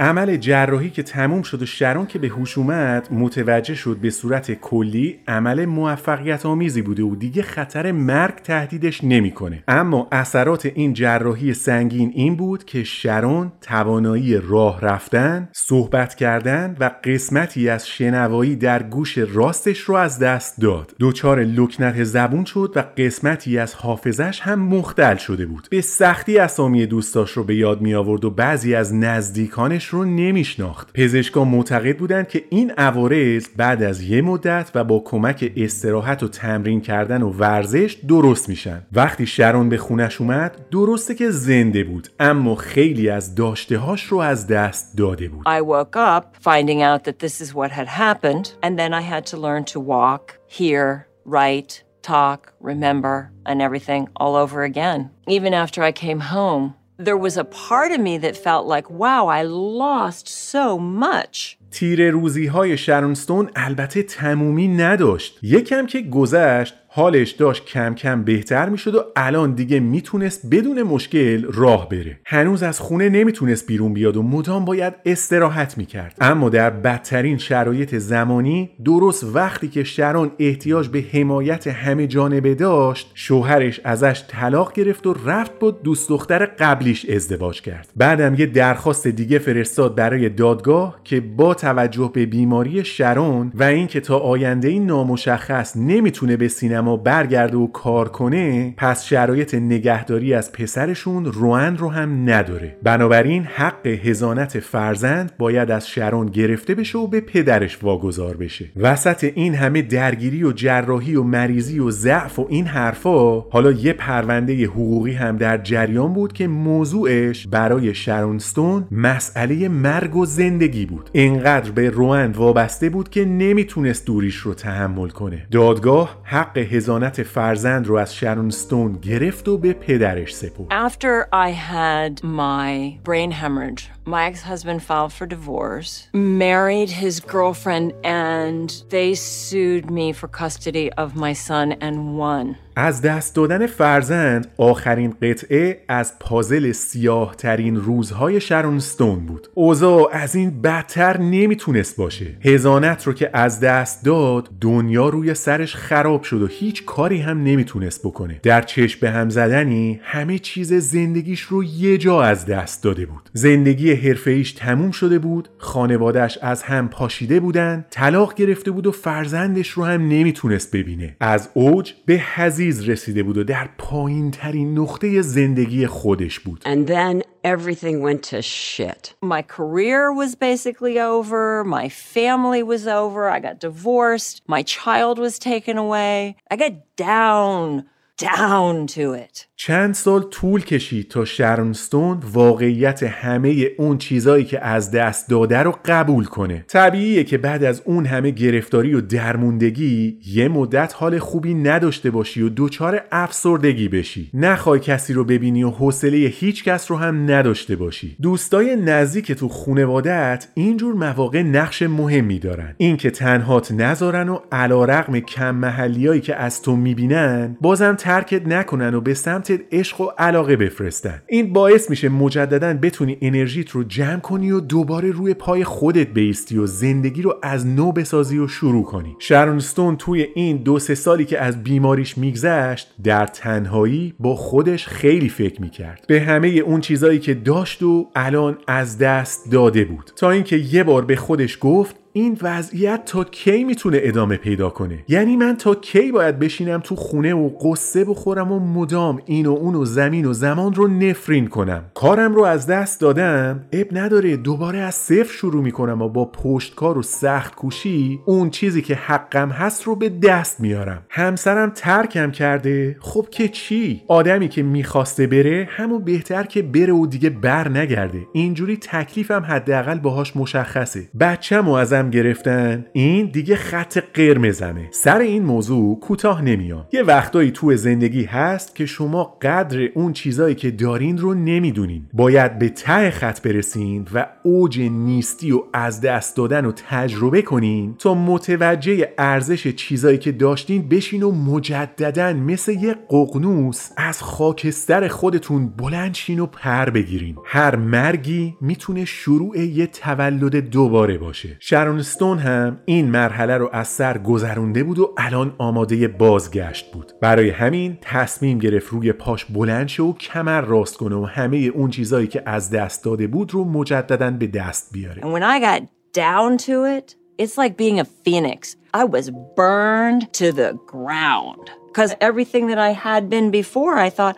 عمل جراحی که تموم شد و شرون که به هوش اومد متوجه شد به صورت کلی عمل موفقیت آمیزی بوده و دیگه خطر مرگ تهدیدش نمی‌کنه. اما اثرات این جراحی سنگین این بود که شرون توانایی راه رفتن صحبت کردن و قسمتی از شنوایی در گوش راستش رو از دست داد. دچار لکنت زبون شد و قسمتی از حافظش هم مختل شده بود. به سختی اسامی دوستاش رو به یاد می آورد و بعضی از نزدیکانش رو نمیشناخت. پزشکان معتقد بودند که این عوارض بعد از یه مدت و با کمک استراحت و تمرین کردن و ورزش درست میشن. وقتی شرون به خونش اومد درسته که زنده بود اما خیلی از داشتهاش رو از دست داده بود. I woke up finding out that this is what had happened, and then I had to learn to walk, hear, write, talk, remember, and everything all over again. Even after I came home, there was a part of me that felt like, wow, I lost so much. تیر روزی های شرونستون البته تمومی نداشت یکم که گذشت حالش داشت کم کم بهتر می‌شد و الان دیگه می‌تونست بدون مشکل راه بره. هنوز از خونه نمی‌تونست بیرون بیاد و مدام باید استراحت می‌کرد. اما در بدترین شرایط زمانی درست وقتی که شران احتیاج به حمایت همه جانبه داشت شوهرش ازش طلاق گرفت و رفت با دوست دختر قبلیش ازدواج کرد. بعدم یه درخواست دیگه فرستاد برای دادگاه که با توجه به بیماری شرون و اینکه تا آینده این نامشخص نمی‌تونه به سینما برگرده و کار کنه پس شرایط نگهداری از پسرشون روان رو هم نداره. بنابراین حق هزانت فرزند باید از شرون گرفته بشه و به پدرش واگذار بشه. وسط این همه درگیری و جراحی و مریضی و ضعف و این حرفا حالا یه پرونده حقوقی هم در جریان بود که موضوعش برای شرونستون مسئله مرگ و زندگی بود. اینقدر به روان وابسته بود که نمی‌تونست دوریش رو تحمل کنه. دادگاه حق هزانت فرزند رو از شرون ستون گرفت و به پدرش سپرد. After I had my brain hemorrhage, my ex husband filed for divorce, married his girlfriend, and they sued me for custody of my son and won. از دست دادن فرزند آخرین قطعه از پازل سیاه ترین روزهای شرون ستون بود. اوضاع از این بدتر نمی‌تونست باشه. هزانت رو که از دست داد دنیا روی سرش خراب شد و هیچ کاری هم نمی‌تونست بکنه. در چشم به هم زدنی همه چیز زندگیش رو یه جا از دست داده بود. زندگی حرفه‌ایش تموم شده بود خانوادش از هم پاشیده بودن طلاق گرفته بود و فرزندش رو هم نمی‌تونست ببینه از اوج به حزیز رسیده بود و در پایین ترین نقطه زندگی خودش بود And then everything went to shit. My career was basically over. My family was over. I got divorced. My child was taken away. I got down, down to it. چند سال طول کشید تا شرونستون واقعیت همه اون چیزایی که از دست داده رو قبول کنه. طبیعیه که بعد از اون همه گرفتاری و درموندگی یه مدت حال خوبی نداشته باشی و دچار افسردگی بشی. نخوای کسی رو ببینی و حوصله هیچ کس رو هم نداشته باشی. دوستای نزدیک تو خونوادت اینجور مواقع نقش مهمی دارن. اینکه تنهات نذارن و علیرغم کم محلیایی که از تو می‌بینن بازم ترکت نکنن و به سمت عشق و علاقه بفرستن. این باعث میشه مجددا بتونی انرژیت رو جمع کنی و دوباره روی پای خودت بیستی و زندگی رو از نو بسازی و شروع کنی. شرونستون توی این دو سه سالی که از بیماریش میگذشت در تنهایی با خودش خیلی فکر می‌کرد. به همه اون چیزایی که داشت و الان از دست داده بود. تا اینکه یه بار به خودش گفت این وضعیت تا کی می‌تونه ادامه پیدا کنه؟ یعنی من تا کی باید بشینم تو خونه و قصه بخورم و مدام این و اون و زمین و زمان رو نفرین کنم؟ کارم رو از دست دادم؟ اب نداره دوباره از صفر شروع می‌کنم و با پشتکار و سخت کوشی اون چیزی که حقم هست رو به دست میارم. همسرم ترکم کرده. خب که چی؟ آدمی که می‌خواسته بره همون بهتر که بره و دیگه بر نگرده. اینجوری تکلیفم حداقل باهاش مشخصه. بچم و ازم گرفتن این دیگه خط قرمزمه. سر این موضوع کوتاه نمیام. یه وقتایی تو زندگی هست که شما قدر اون چیزایی که دارین رو نمی‌دونین. باید به ته خط برسین و اوج نیستی و از دست دادن رو تجربه کنین تا متوجه ارزش چیزایی که داشتین بشین و مجددا مثل یه ققنوس از خاکستر خودتون بلند شین و پر بگیرین. هر مرگی می‌تونه شروع یه تولد دوباره باشه. شرون ستون هم این مرحله رو از سر گذرونده بود و الان آماده بازگشت بود برای همین تصمیم گرفت روی پاش بلند شه و کمر راست کنه و همه اون چیزایی که از دست داده بود رو مجددا به دست بیاره And when I got down to it, it's like being a phoenix. I was burned to the ground. Because everything that I had been before, I thought,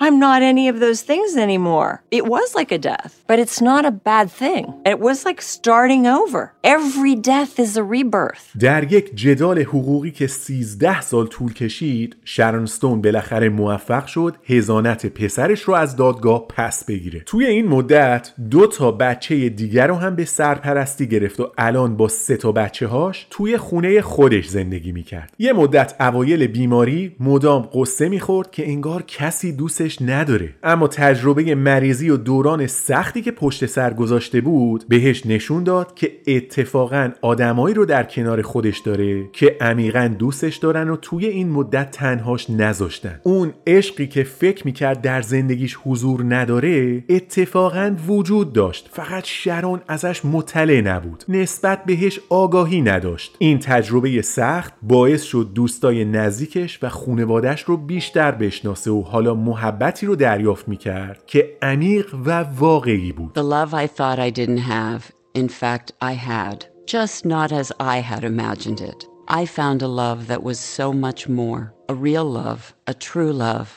I'm not any of those things anymore. It was like a death, but it's not a bad thing. It was like starting over. Every death is a rebirth. در یک جدال حقوقی که 13 سال طول کشید شرون ستون بالاخره موفق شد هزانت پسرش رو از دادگاه پس بگیره توی این مدت دو تا بچه دیگر رو هم به سرپرستی گرفت و الان با سه تا بچه هاش توی خونه خودش زندگی می‌کرد یه مدت اوایل بیماری مدام قصه می‌خورد که انگار کسی نداره. اما تجربه مریضی و دوران سختی که پشت سر گذاشته بود بهش نشون داد که اتفاقا آدمایی رو در کنار خودش داره که عمیقا دوستش دارن و توی این مدت تنهاش نذاشتن. اون عشقی که فکر می‌کرد در زندگیش حضور نداره اتفاقا وجود داشت. فقط شرون ازش مطلع نبود. نسبت بهش آگاهی نداشت. این تجربه سخت باعث شد دوستای نزدیکش و خونوادش رو بیشتر بشناسه و حالا محبتی رو دریافت می‌کرد که عمیق و واقعی بود The love I thought I didn't have, in fact, I had, just not as I had imagined it. I found a love that was so much more,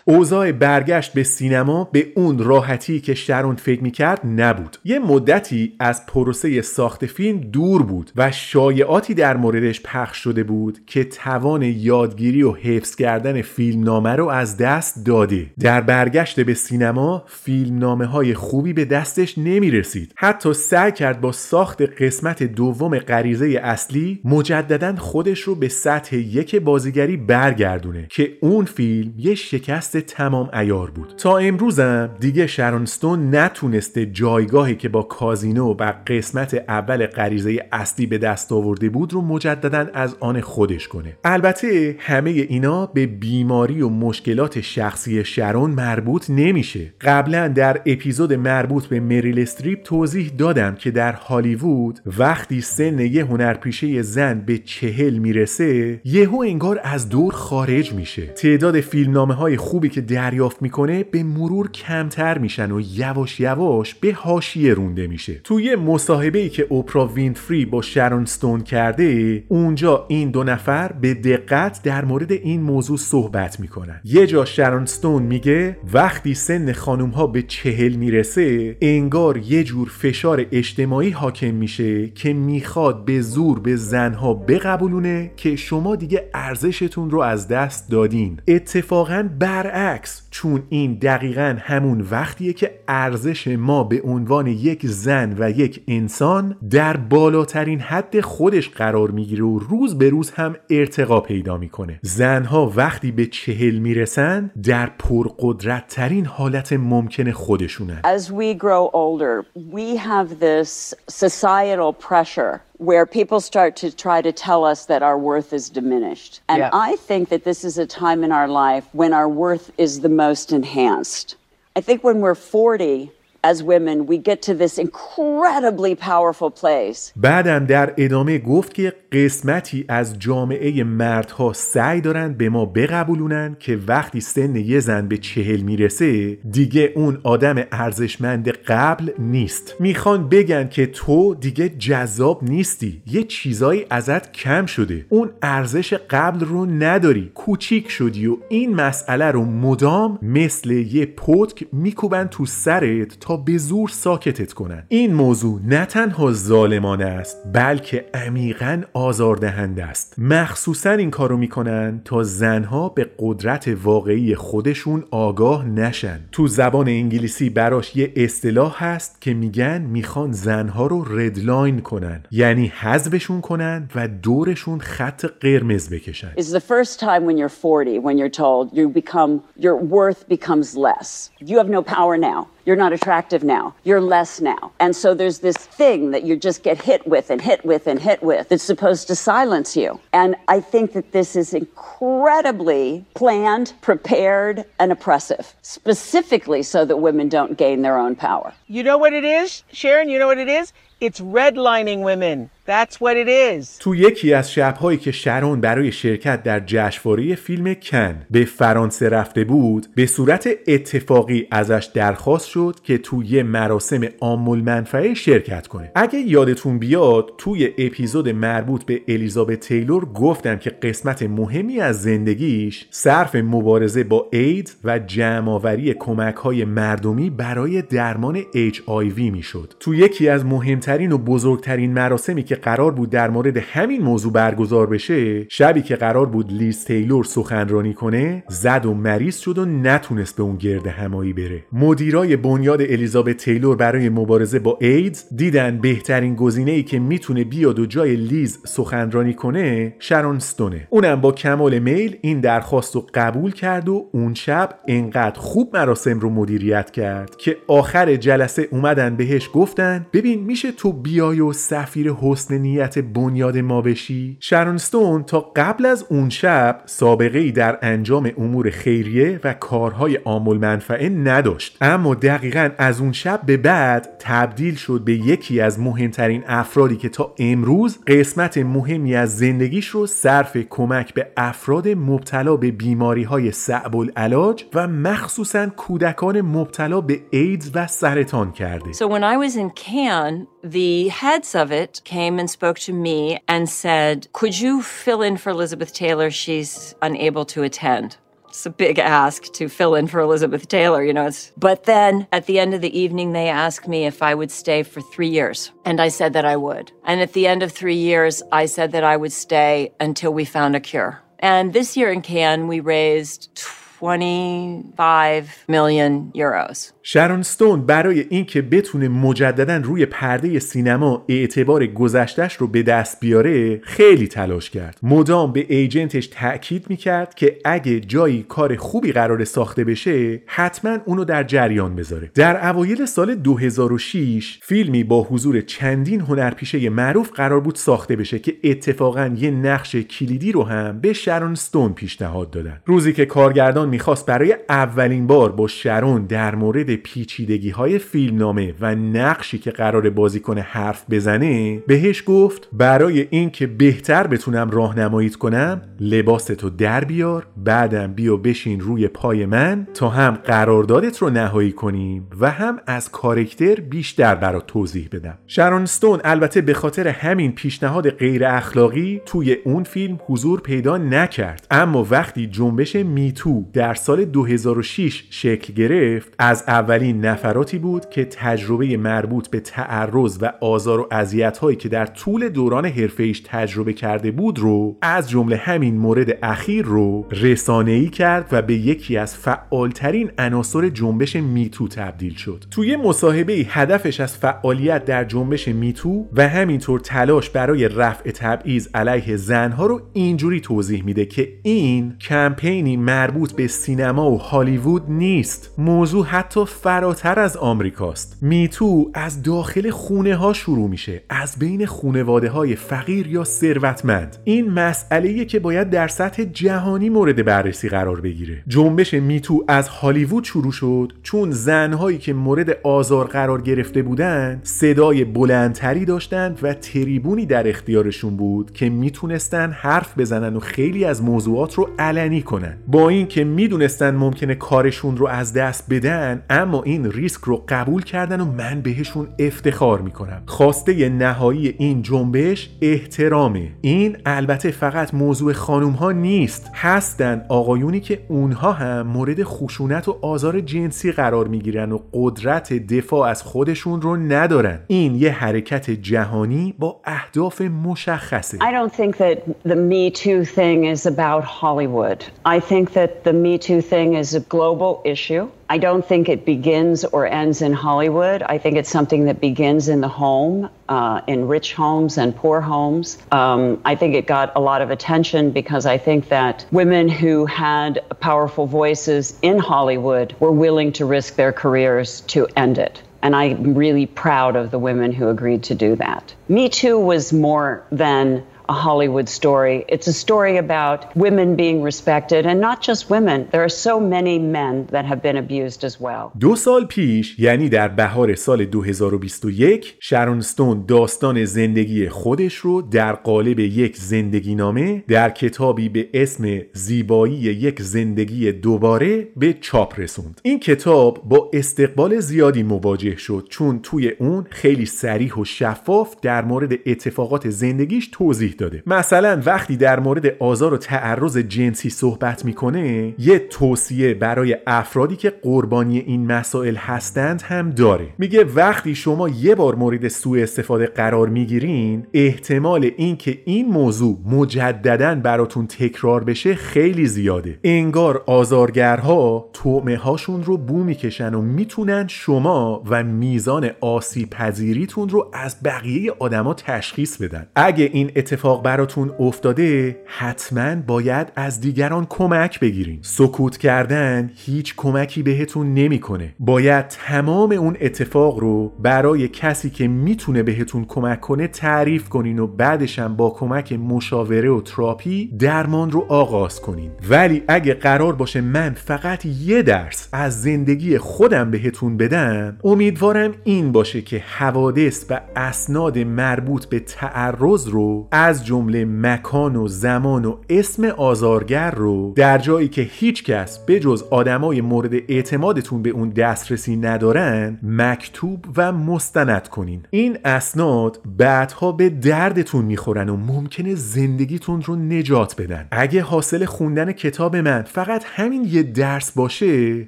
اوضاع برگشت به سینما به اون راحتی که شرون فکر می‌کرد نبود. یه مدتی از پروسه ساخت فیلم دور بود و شایعاتی در موردش پخش شده بود که توان یادگیری و حفظ کردن فیلمنامه رو از دست داده. در برگشت به سینما فیلمنامه های خوبی به دستش نمی‌رسید. حتی سعی کرد با ساخت قسمت دوم غریزه اصلی مجددا خودش رو به سطح یک بازیگری برگردونه. که اون فیلم یه شکست تمام ایار بود. تا امروزم دیگه شرونستون نتونسته جایگاهی که با کازینو و قسمت اول غریزه اصلی به دست آورده بود رو مجددا از آن خودش کنه. البته همه اینا به بیماری و مشکلات شخصی شرون مربوط نمیشه. قبلا در اپیزود مربوط به مریل استریپ توضیح دادم که در هالیوود وقتی سن یه هنرپیشه زن به چهل می‌رسه یهو انگار از دور خارج میشه. تعداد فیلمنامه های خوبی که دریافت می‌کنه به مرور کمتر میشن و یواش یواش به حاشیه رونده میشه. توی مصاحبه ای که اوپرا وینفری با شرون ستون کرده اونجا این دو نفر به دقت در مورد این موضوع صحبت می‌کنن. یه جا شرون ستون میگه وقتی سن خانوم ها به چهل می‌رسه انگار یه جور فشار اجتماعی حاکم میشه که می‌خواد به زور به زنها بقبولونه که شما دیگه ارزشتون رو از دست دادین. اتفاقا برعکس چون این دقیقا همون وقتیه که ارزش ما به عنوان یک زن و یک انسان در بالاترین حد خودش قرار می‌گیره و روز به روز هم ارتقا پیدا می‌کنه. زنها وقتی به چهل می‌رسن در پرقدرت ترین حالت ممکن خودشونن. As we grow older, we have this societal pressure where people start to try to tell us that our worth is diminished. And Yeah. I think that this is a time in our life when our worth is the most enhanced. I think when we're 40, as women, we get to this incredibly powerful place. بعدم در ادامه گفت که قسمتی از جامعه مردها سعی دارن به ما بقبولونن که وقتی سن یه زن به چهل می‌رسه دیگه اون آدم ارزشمند قبل نیست. می‌خوان بگن که تو دیگه جذاب نیستی. یه چیزایی ازت کم شده. اون ارزش قبل رو نداری. کوچیک شدی و این مسئله رو مدام مثل یه پتک میکوبن تو سرت تا به زور ساکتت کنن. این موضوع نه تنها ظالمانه است بلکه عمیقا آزاردهنده است. مخصوصا این کارو می‌کنن تا زنها به قدرت واقعی خودشون آگاه نشن. تو زبان انگلیسی براش یه اصطلاح هست که میگن می‌خوان زنها رو ردلاین کنن. یعنی حذفشون کنن و دورشون خط قرمز بکشن. Is the first time when you're 40 when you're told you become your worth becomes less. You have no power now. You're not attractive now. You're less now. And so there's this thing that you just get hit with and hit with and hit with that's supposed to silence you. And I think that this is incredibly planned, prepared, and oppressive, specifically so that women don't gain their own power. You know what it is, Sharon? You know what it is? It's redlining women. That's what it is. تو یکی از شبهایی که شرون برای شرکت در جشنواره فیلم کن به فرانسه رفته بود به صورت اتفاقی ازش درخواست شد که توی مراسم عام منفعه شرکت کنه اگه یادتون بیاد توی اپیزود مربوط به الیزابت تیلور گفتم که قسمت مهمی از زندگیش صرف مبارزه با ایدز و جمعآوری کمک های مردمی برای درمان HIV می‌شد تو یکی از مهمترین و بزرگترین مراسمی که قرار بود در مورد همین موضوع برگزار بشه شبی که قرار بود لیز تیلور سخنرانی کنه زد و مریض شد و نتونست به اون گردهمایی بره. مدیرای بنیاد الیزابت تیلور برای مبارزه با ایدز دیدن بهترین گزینه ای که می‌تونه بیاد و جای لیز سخنرانی کنه شرون استونه. اونم با کمال میل این درخواست رو قبول کرد و اون شب انقدر خوب مراسم رو مدیریت کرد که آخر جلسه اومدن بهش گفتن ببین میشه تو بیای و سفیر حسن نیت بنیاد ما بشی شرون ستون تا قبل از اون شب سابقه ای در انجام امور خیریه و کارهای عامل منفعه نداشت. اما دقیقا از اون شب به بعد تبدیل شد به یکی از مهمترین افرادی که تا امروز قسمت مهمی از زندگیش رو صرف کمک به افراد مبتلا به بیماری های صعب العلاج و مخصوصا کودکان مبتلا به ایدز و سرطان کرده. So when I was in Cannes, the heads of it came and spoke to me and said, Could you fill in for Elizabeth Taylor? She's unable to attend. It's a big ask to fill in for Elizabeth Taylor, you know. It's, but then at the end of the evening, they asked me if I would stay for three years. And I said that I would. And at the end of three years, I said that I would stay until we found a cure. And this year in Cannes, we raised 25 million euros. شرون ستون برای اینکه بتونه مجددا روی پرده سینما اعتبار گذشتش رو به دست بیاره خیلی تلاش کرد. مدام به ایجنتش تاکید می‌کرد که اگه جایی کار خوبی قرار ساخته بشه حتما اونو در جریان بذاره. در اوایل سال 2006 فیلمی با حضور چندین هنرپیشه معروف قرار بود ساخته بشه که اتفاقا یه نقش کلیدی رو هم به شرون ستون پیشنهاد دادن. روزی که کارگردان می‌خواست برای اولین بار با شرون در مورد پیچیدگی های فیلمنامه و نقشی که قرار بازیکن حرف بزنه بهش گفت برای اینکه بهتر بتونم راهنماییت کنم لباستو در بیار بعدم بیا بشین روی پای من تا هم قراردادت رو نهایی کنیم و هم از کارکتر بیشتر برات توضیح بدم. شرون ستون البته به خاطر همین پیشنهاد غیر اخلاقی توی اون فیلم حضور پیدا نکرد. اما وقتی جنبش میتو در سال 2006 شکل گرفت از اولین نفراتی بود که تجربه مربوط به تعرض و آزار و اذیت هایی که در طول دوران حرفه تجربه کرده بود رو از جمله همین مورد اخیر رو رسانه‌ای کرد و به یکی از فعالترین عناصر جنبش میتو تبدیل شد. توی مصاحبه هدفش از فعالیت در جنبش میتو و همینطور تلاش برای رفع تبعیض علیه زنها رو اینجوری توضیح میده که این کمپینی مربوط به سینما و هالیوود نیست. موضوع حتی فراتر از آمریکاست. میتو از داخل خونه ها شروع میشه از بین خونواده های فقیر یا ثروتمند. این مسئله که باید در سطح جهانی مورد بررسی قرار بگیره. جنبش میتو از هالیوود شروع شد چون زنهایی که مورد آزار قرار گرفته بودند صدای بلندتری داشتند و تریبونی در اختیارشون بود که می‌تونستن حرف بزنن و خیلی از موضوعات رو علنی کنن. با اینکه می‌دونستن ممکنه کارشون رو از دست بدن اما این ریسک رو قبول کردن و من بهشون افتخار می‌کنم. خواسته نهایی این جنبش احترامه. این البته فقط موضوع خانوم ها نیست. هستن آقایونی که اونها هم مورد خشونت و آزار جنسی قرار می‌گیرن و قدرت دفاع از خودشون رو ندارن. این یه حرکت جهانی با اهداف مشخصه. I don't think that the Me Too thing is about Hollywood. I think that the Me Too thing is a global issue. I don't think it begins or ends in Hollywood. I think it's something that begins in the home, uh, in rich homes and poor homes. Um, I think it got a lot of attention because I think that women who had powerful voices in Hollywood were willing to risk their careers to end it. And I'm really proud of the women who agreed to do that. Me Too was more than a Hollywood story. It's a story about women being respected, and not just women. There are so many men that have been abused as well. دو سال پیش یعنی در بهار سال 2021 شرون ستون داستان زندگی خودش رو در قالب یک زندگی نامه در کتابی به اسم زیبایی یک زندگی دوباره به چاپ رسوند این کتاب با استقبال زیادی مواجه شد چون توی اون خیلی سریح و شفاف در مورد اتفاقات زندگیش توضیح داده. مثلا وقتی در مورد آزار و تعرض جنسی صحبت می‌کنه یه توصیه برای افرادی که قربانی این مسائل هستند هم داره. میگه وقتی شما یه بار مورد سوء استفاده قرار می‌گیرین احتمال اینکه این موضوع مجددا براتون تکرار بشه خیلی زیاده. انگار آزارگرها تومه هاشون رو بو می‌کشن و می‌تونن شما و میزان آسیب پذیریتون رو از بقیه آدما تشخیص بدن. اگه این اتفاق براتون افتاده حتما باید از دیگران کمک بگیرین. سکوت کردن هیچ کمکی بهتون نمی‌کنه. باید تمام اون اتفاق رو برای کسی که می‌تونه بهتون کمک کنه تعریف کنین و بعدش هم با کمک مشاوره و تراپی درمان رو آغاز کنین. ولی اگه قرار باشه من فقط یه درس از زندگی خودم بهتون بدم امیدوارم این باشه که حوادث و اسناد مربوط به تعرض رو از جمله مکان و زمان و اسم آزارگر رو در جایی که هیچ کس به جز آدمای مورد اعتمادتون به اون دسترسی ندارن مکتوب و مستند کنین. این اسناد بعدها به دردتون می‌خورن و ممکنه زندگیتون رو نجات بدن. اگه حاصل خوندن کتاب من فقط همین یه درس باشه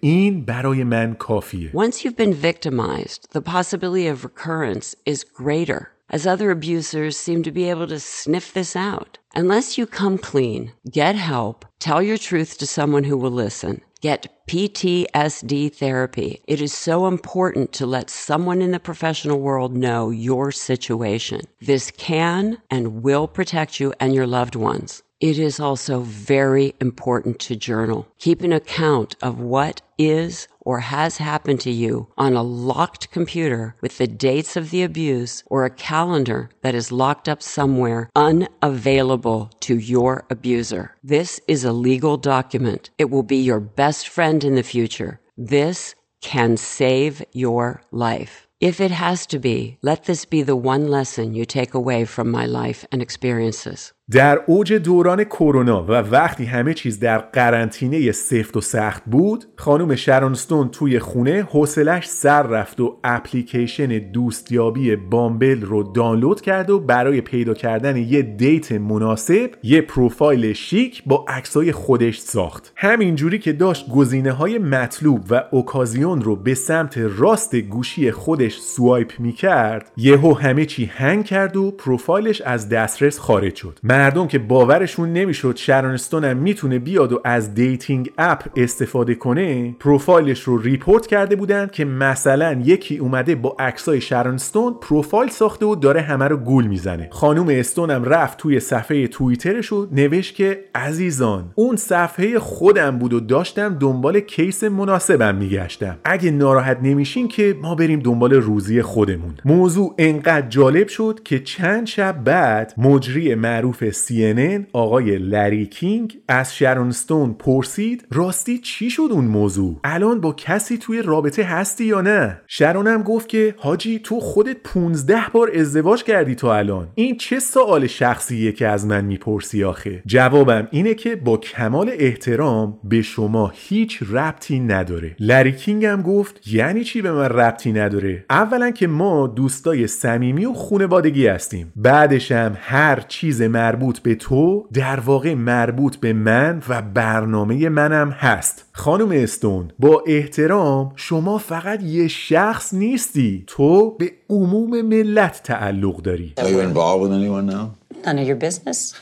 این برای من کافیه. Once you've been victimized, the possibility of recurrence is greater, as other abusers seem to be able to sniff this out. Unless you come clean, get help, tell your truth to someone who will listen, get PTSD therapy. It is so important to let someone in the professional world know your situation. This can and will protect you and your loved ones. It is also very important to journal. Keep an account of what is or has happened to you on a locked computer with the dates of the abuse or a calendar that is locked up somewhere unavailable to your abuser. This is a legal document. It will be your best friend in the future. This can save your life. If it has to be, let this be the one lesson you take away from my life and experiences. در اوج دوران کرونا و وقتی همه چیز در قرنطینه سفت و سخت بود خانم شرونستون توی خونه حوصلش سر رفت و اپلیکیشن دوستیابی بامبل رو دانلود کرد و برای پیدا کردن یه دیت مناسب یه پروفایل شیک با عکسای خودش ساخت. همینجوری که داشت گزینه های مطلوب و اوکازیون رو به سمت راست گوشی خودش سوایپ می‌کرد یهو همه چی هنگ کرد و پروفایلش از دسترس خارج شد. مردم که باورشون نمی‌شد شرون استون هم می‌تونه بیاد و از dating app استفاده کنه پروفایلش رو report کرده بودن که مثلا یکی اومده با عکسای شرون استون پروفایل ساخته و داره همه رو گول می‌زنه. خانم استون هم رفت توی صفحه توییترش و نوشت که عزیزان اون صفحه خودم بود و داشتم دنبال case مناسبم میگشتم. اگه ناراحت نمیشین که ما بریم دنبال روزی خودمون. موضوع انقدر جالب شد که چند شب بعد مجری معروف معروف CNN آقای لری کینگ از شرون استون پرسید راستی چی شد اون موضوع؟ الان با کسی توی رابطه هستی یا نه؟ شرون هم گفت که حاجی تو خودت 15 بار ازدواج کردی تا الان. این چه سوال شخصیه که از من می‌پرسی آخه؟ جوابم اینه که با کمال احترام به شما هیچ ربطی نداره. لری کینگ هم گفت یعنی چی به من ربطی نداره؟ اولا که ما دوستای صمیمی و خونوادگی هستیم. بعدش هم هر چیز مربوط به تو در واقع مربوط به من و برنامه منم هست خانم استون با احترام شما فقط یه شخص نیستی تو به عموم ملت تعلق داری Are you involved with anyone now? None of your business.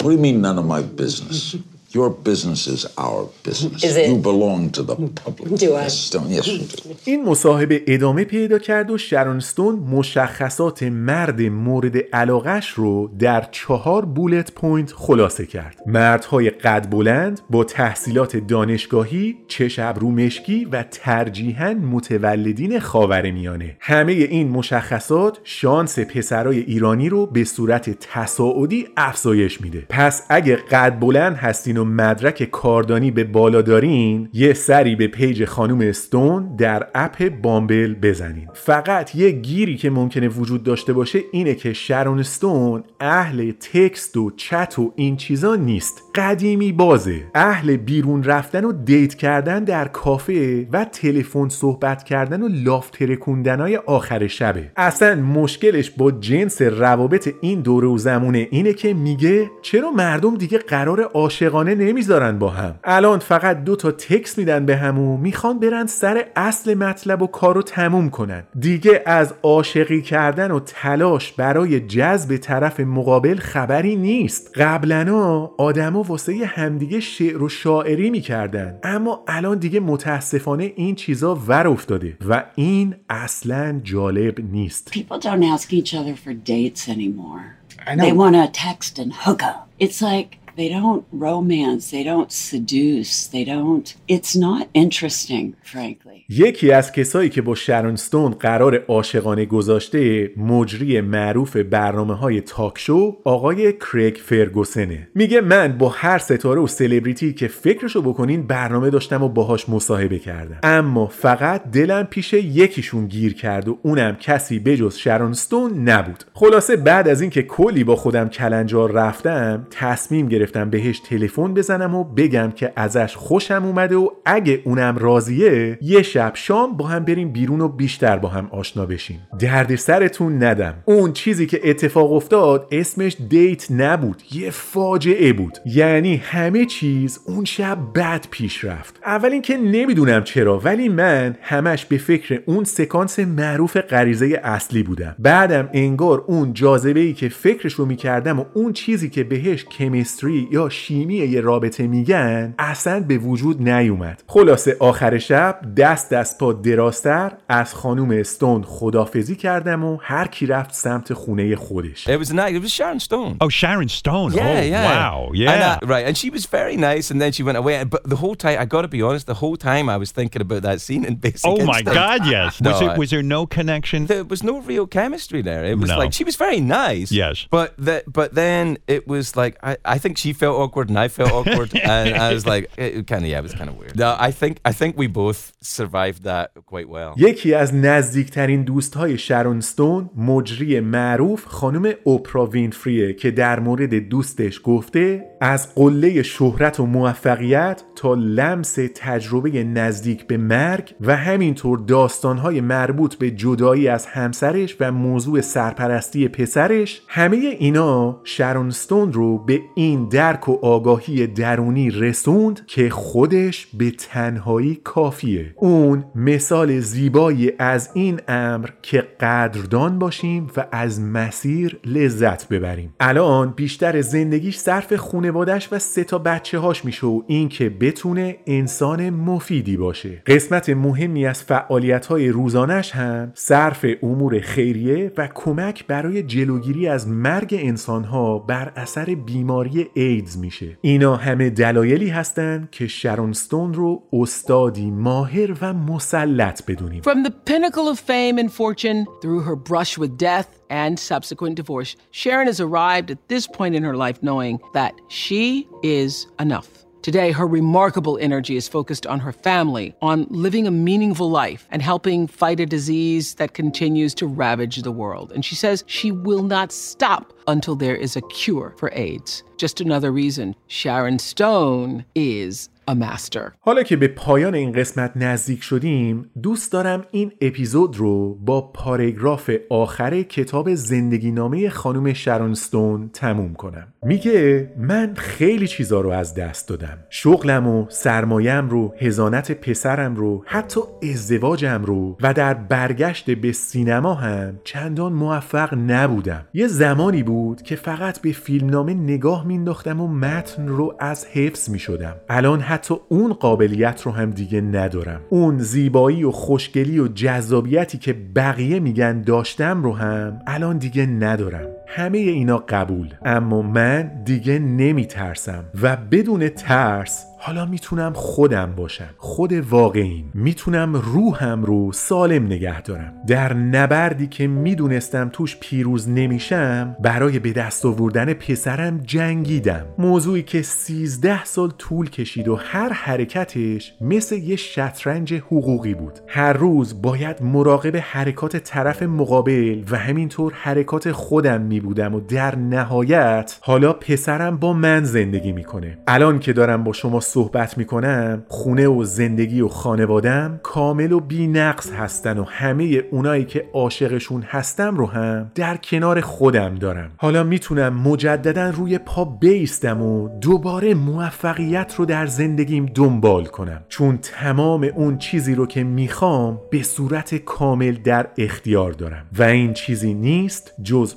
What do you mean, none of my business? Your business is our business. Is it? You belong to the public. Do I? Yes, don't, yes, you do. این مصاحبه ادامه پیدا کرد و شارون استون مشخصات مرد مورد علاقش رو در چهار bullet point خلاصه کرد مردهای قد بلند با تحصیلات دانشگاهی چش و ابرو مشکی و ترجیحاً متولدین خاور میانه همه این مشخصات شانس پسرای ایرانی رو به صورت تصاعدی افزایش میده پس اگه قد بلند هستین و مدرک کاردانی به بالا دارین یه سری به پیج خانم استون در اپ بامبل بزنین. فقط یه گیری که ممکنه وجود داشته باشه اینه که شرون استون اهل تکست و چت و این چیزا نیست. قدیمی بازه. اهل بیرون رفتن و دیت کردن در کافه و تلفن صحبت کردن و لاف ترکوندنای آخر شبه. اصلا مشکلش با جنس روابط این دوره و زمونه اینه که میگه چرا مردم دیگه قرار عاشقانه نمی‌ذارن با هم الان فقط دو تا تکس میدن به همو می‌خوان برن سر اصل مطلب و کارو تموم کنن دیگه از عاشقی کردن و تلاش برای جذب طرف مقابل خبری نیست قبلنا آدما واسه همدیگه شعر و شاعری می‌کردن اما الان دیگه متاسفانه این چیزا ور افتاده و این اصلا جالب نیست People don't ask each other for dates anymore. I know. They want to text and hook up. It's like they don't romance, they don't seduce, they don't. It's not interesting, frankly. یکی از کسایی که با شرون ستون قرار عاشقانه گذاشته مجری معروف برنامه های تاکشو آقای کریگ فرگوسنه میگه من با هر ستاره و سلبریتی که فکرشو بکنین برنامه داشتم و باهاش مصاحبه کردم اما فقط دلم پیش یکیشون گیر کرد و اونم کسی بجز شرون ستون نبود خلاصه بعد از اینکه کلی با خودم کلنجار رفتم تصمیم گرفتم بهش تلفن بزنم و بگم که ازش خوشم اومده و اگه اونم راضیه یه شب شام با هم بریم بیرون و بیشتر با هم آشنا بشیم. درد سرتون ندم. اون چیزی که اتفاق افتاد اسمش دیت نبود یه فاجعه بود. یعنی همه چیز اون شب بد پیش رفت. اول اینکه نمی‌دونم چرا ولی من همش به فکر اون سکانس معروف غریزه اصلی بودم. بعدم انگار اون جاذبه ای که فکرش رو می‌کردم و اون چیزی که بهش کمیستری یا شیمی یه رابطه میگن اصلا به وجود نیومد خلاصه آخر شب دست دست پا درازتر از خانوم استون خدافزی کردم و هر کی رفت سمت خونه خودش It was nice. It was Sharon Stone. Oh, Sharon Stone. Yeah, oh, yeah. wow. Yeah. And, uh, right. And she was very nice, and then she went away. But the whole time, I got to be honest, the whole time I was thinking about that scene in Basic oh my Instinct. God! Yes. No, was, it, was there no connection? there was no real chemistry there. It was No. like she was very nice. Yes. But that, but then it was like I, I think she felt awkward and I felt [laughs] awkward, and I was like, it kind of yeah, it was kind of weird. No, I think I think we both survived that quite well. یکی از نزدیکترین دوستهای شرون ستون مجری معروف خانم اوپرا وینفریه که در مورد دوستش گفته از قله شهرت و موفقیت تا لمس تجربه نزدیک به مرگ و همینطور داستانهای مربوط به جدایی از همسرش و موضوع سرپرستی پسرش همه اینا شرون ستون رو به این درک و آگاهی درونی رسوند که خودش به تنهایی کافیه. اون مثال زیبایی از این امر که قدردان باشیم و از مسیر لذت ببریم. الان بیشتر زندگیش صرف خونوادش و سه تا بچه هاش میشه و این که بتونه انسان مفیدی باشه. قسمت مهمی از فعالیت های روزانش هم صرف امور خیریه و کمک برای جلوگیری از مرگ انسان ها بر اثر بیماری ایدز میشه اینا همه دلایلی هستن که شرون ستون رو استادی ماهر و مسلط بدونیم From the pinnacle of fame and fortune through her brush with death and subsequent divorce, Sharon has arrived at this point in her life knowing that she is enough. Today, her remarkable energy is focused on her family, on living a meaningful life, and helping fight a disease that continues to ravage the world. And she says she will not stop until there is a cure for AIDS. Just another reason Sharon Stone is a master. حالا که به پایان این قسمت نزدیک شدیم دوست دارم این اپیزود رو با پاراگراف آخر کتاب زندگی نامه خانم شرونستون تموم کنم. میگه من خیلی چیزا رو از دست دادم. شغلم و سرمایم رو هزانت پسرم رو حتی ازدواجم رو و در برگشت به سینما هم چندان موفق نبودم. یه زمانی بود که فقط به فیلمنامه نگاه مینداختم و متن رو از حفظ می‌شدم. الان حتی اون قابلیت رو هم دیگه ندارم. اون زیبایی و خوشگلی و جذابیتی که بقیه میگن داشتم رو هم الان دیگه ندارم. همه اینا قبول. اما من دیگه نمیترسم و بدون ترس حالا می‌تونم خودم باشم. خود واقعیم. می‌تونم روحم رو سالم نگه دارم. در نبردی که می‌دونستم توش پیروز نمیشم برای به دست آوردن پسرم جنگیدم. موضوعی که سیزده سال طول کشید و هر حرکتش مثل یه شطرنج حقوقی بود. هر روز باید مراقب حرکات طرف مقابل و همینطور حرکات خودم می بودم و در نهایت حالا پسرم با من زندگی می‌کنه. الان که دارم با شما صحبت می‌کنم خونه و زندگی و خانوادم کامل و بی نقص هستن و همه اونایی که عاشقشون هستم رو هم در کنار خودم دارم. حالا می‌تونم مجددا روی پا بیستم و دوباره موفقیت رو در زندگیم دنبال کنم. چون تمام اون چیزی رو که می‌خوام به صورت کامل در اختیار دارم. و این چیزی نیست جز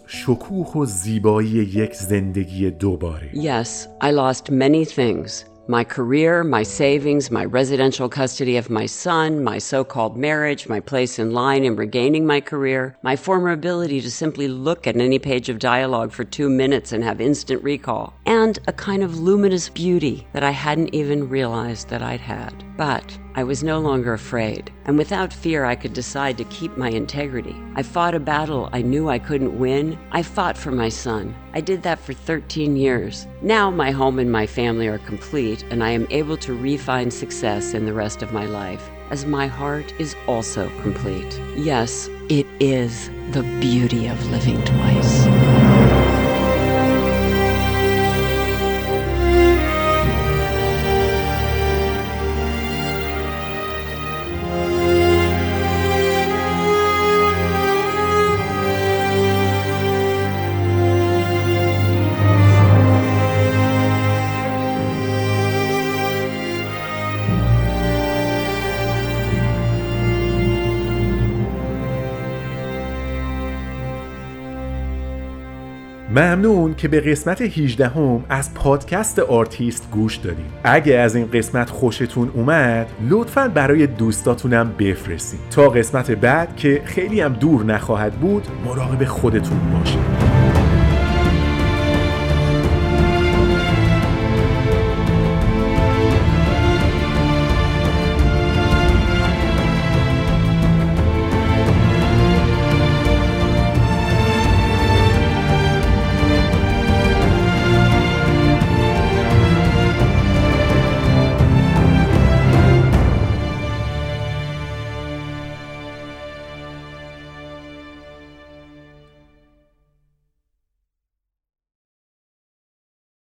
شکوه و زیبایی یک زندگی دوباره Yes, I lost many things. My career, my savings, my residential custody of my son, my so called marriage, my place in line in regaining my career, my former ability to simply look at any page of dialogue for two minutes and have instant recall, and a kind of luminous beauty that I hadn't even realized that I'd had. But I was no longer afraid, and without fear, I could decide to keep my integrity. I fought a battle I knew I couldn't win. I fought for my son. I did that for 13 years. Now my home and my family are complete, and I am able to refine success in the rest of my life, as my heart is also complete. Yes, it is the beauty of living twice. ممنون که به قسمت 18 هم از پادکست آرتیست گوش دادیم اگه از این قسمت خوشتون اومد لطفا برای دوستاتونم بفرستین. تا قسمت بعد که خیلی هم دور نخواهد بود مراقب خودتون باشید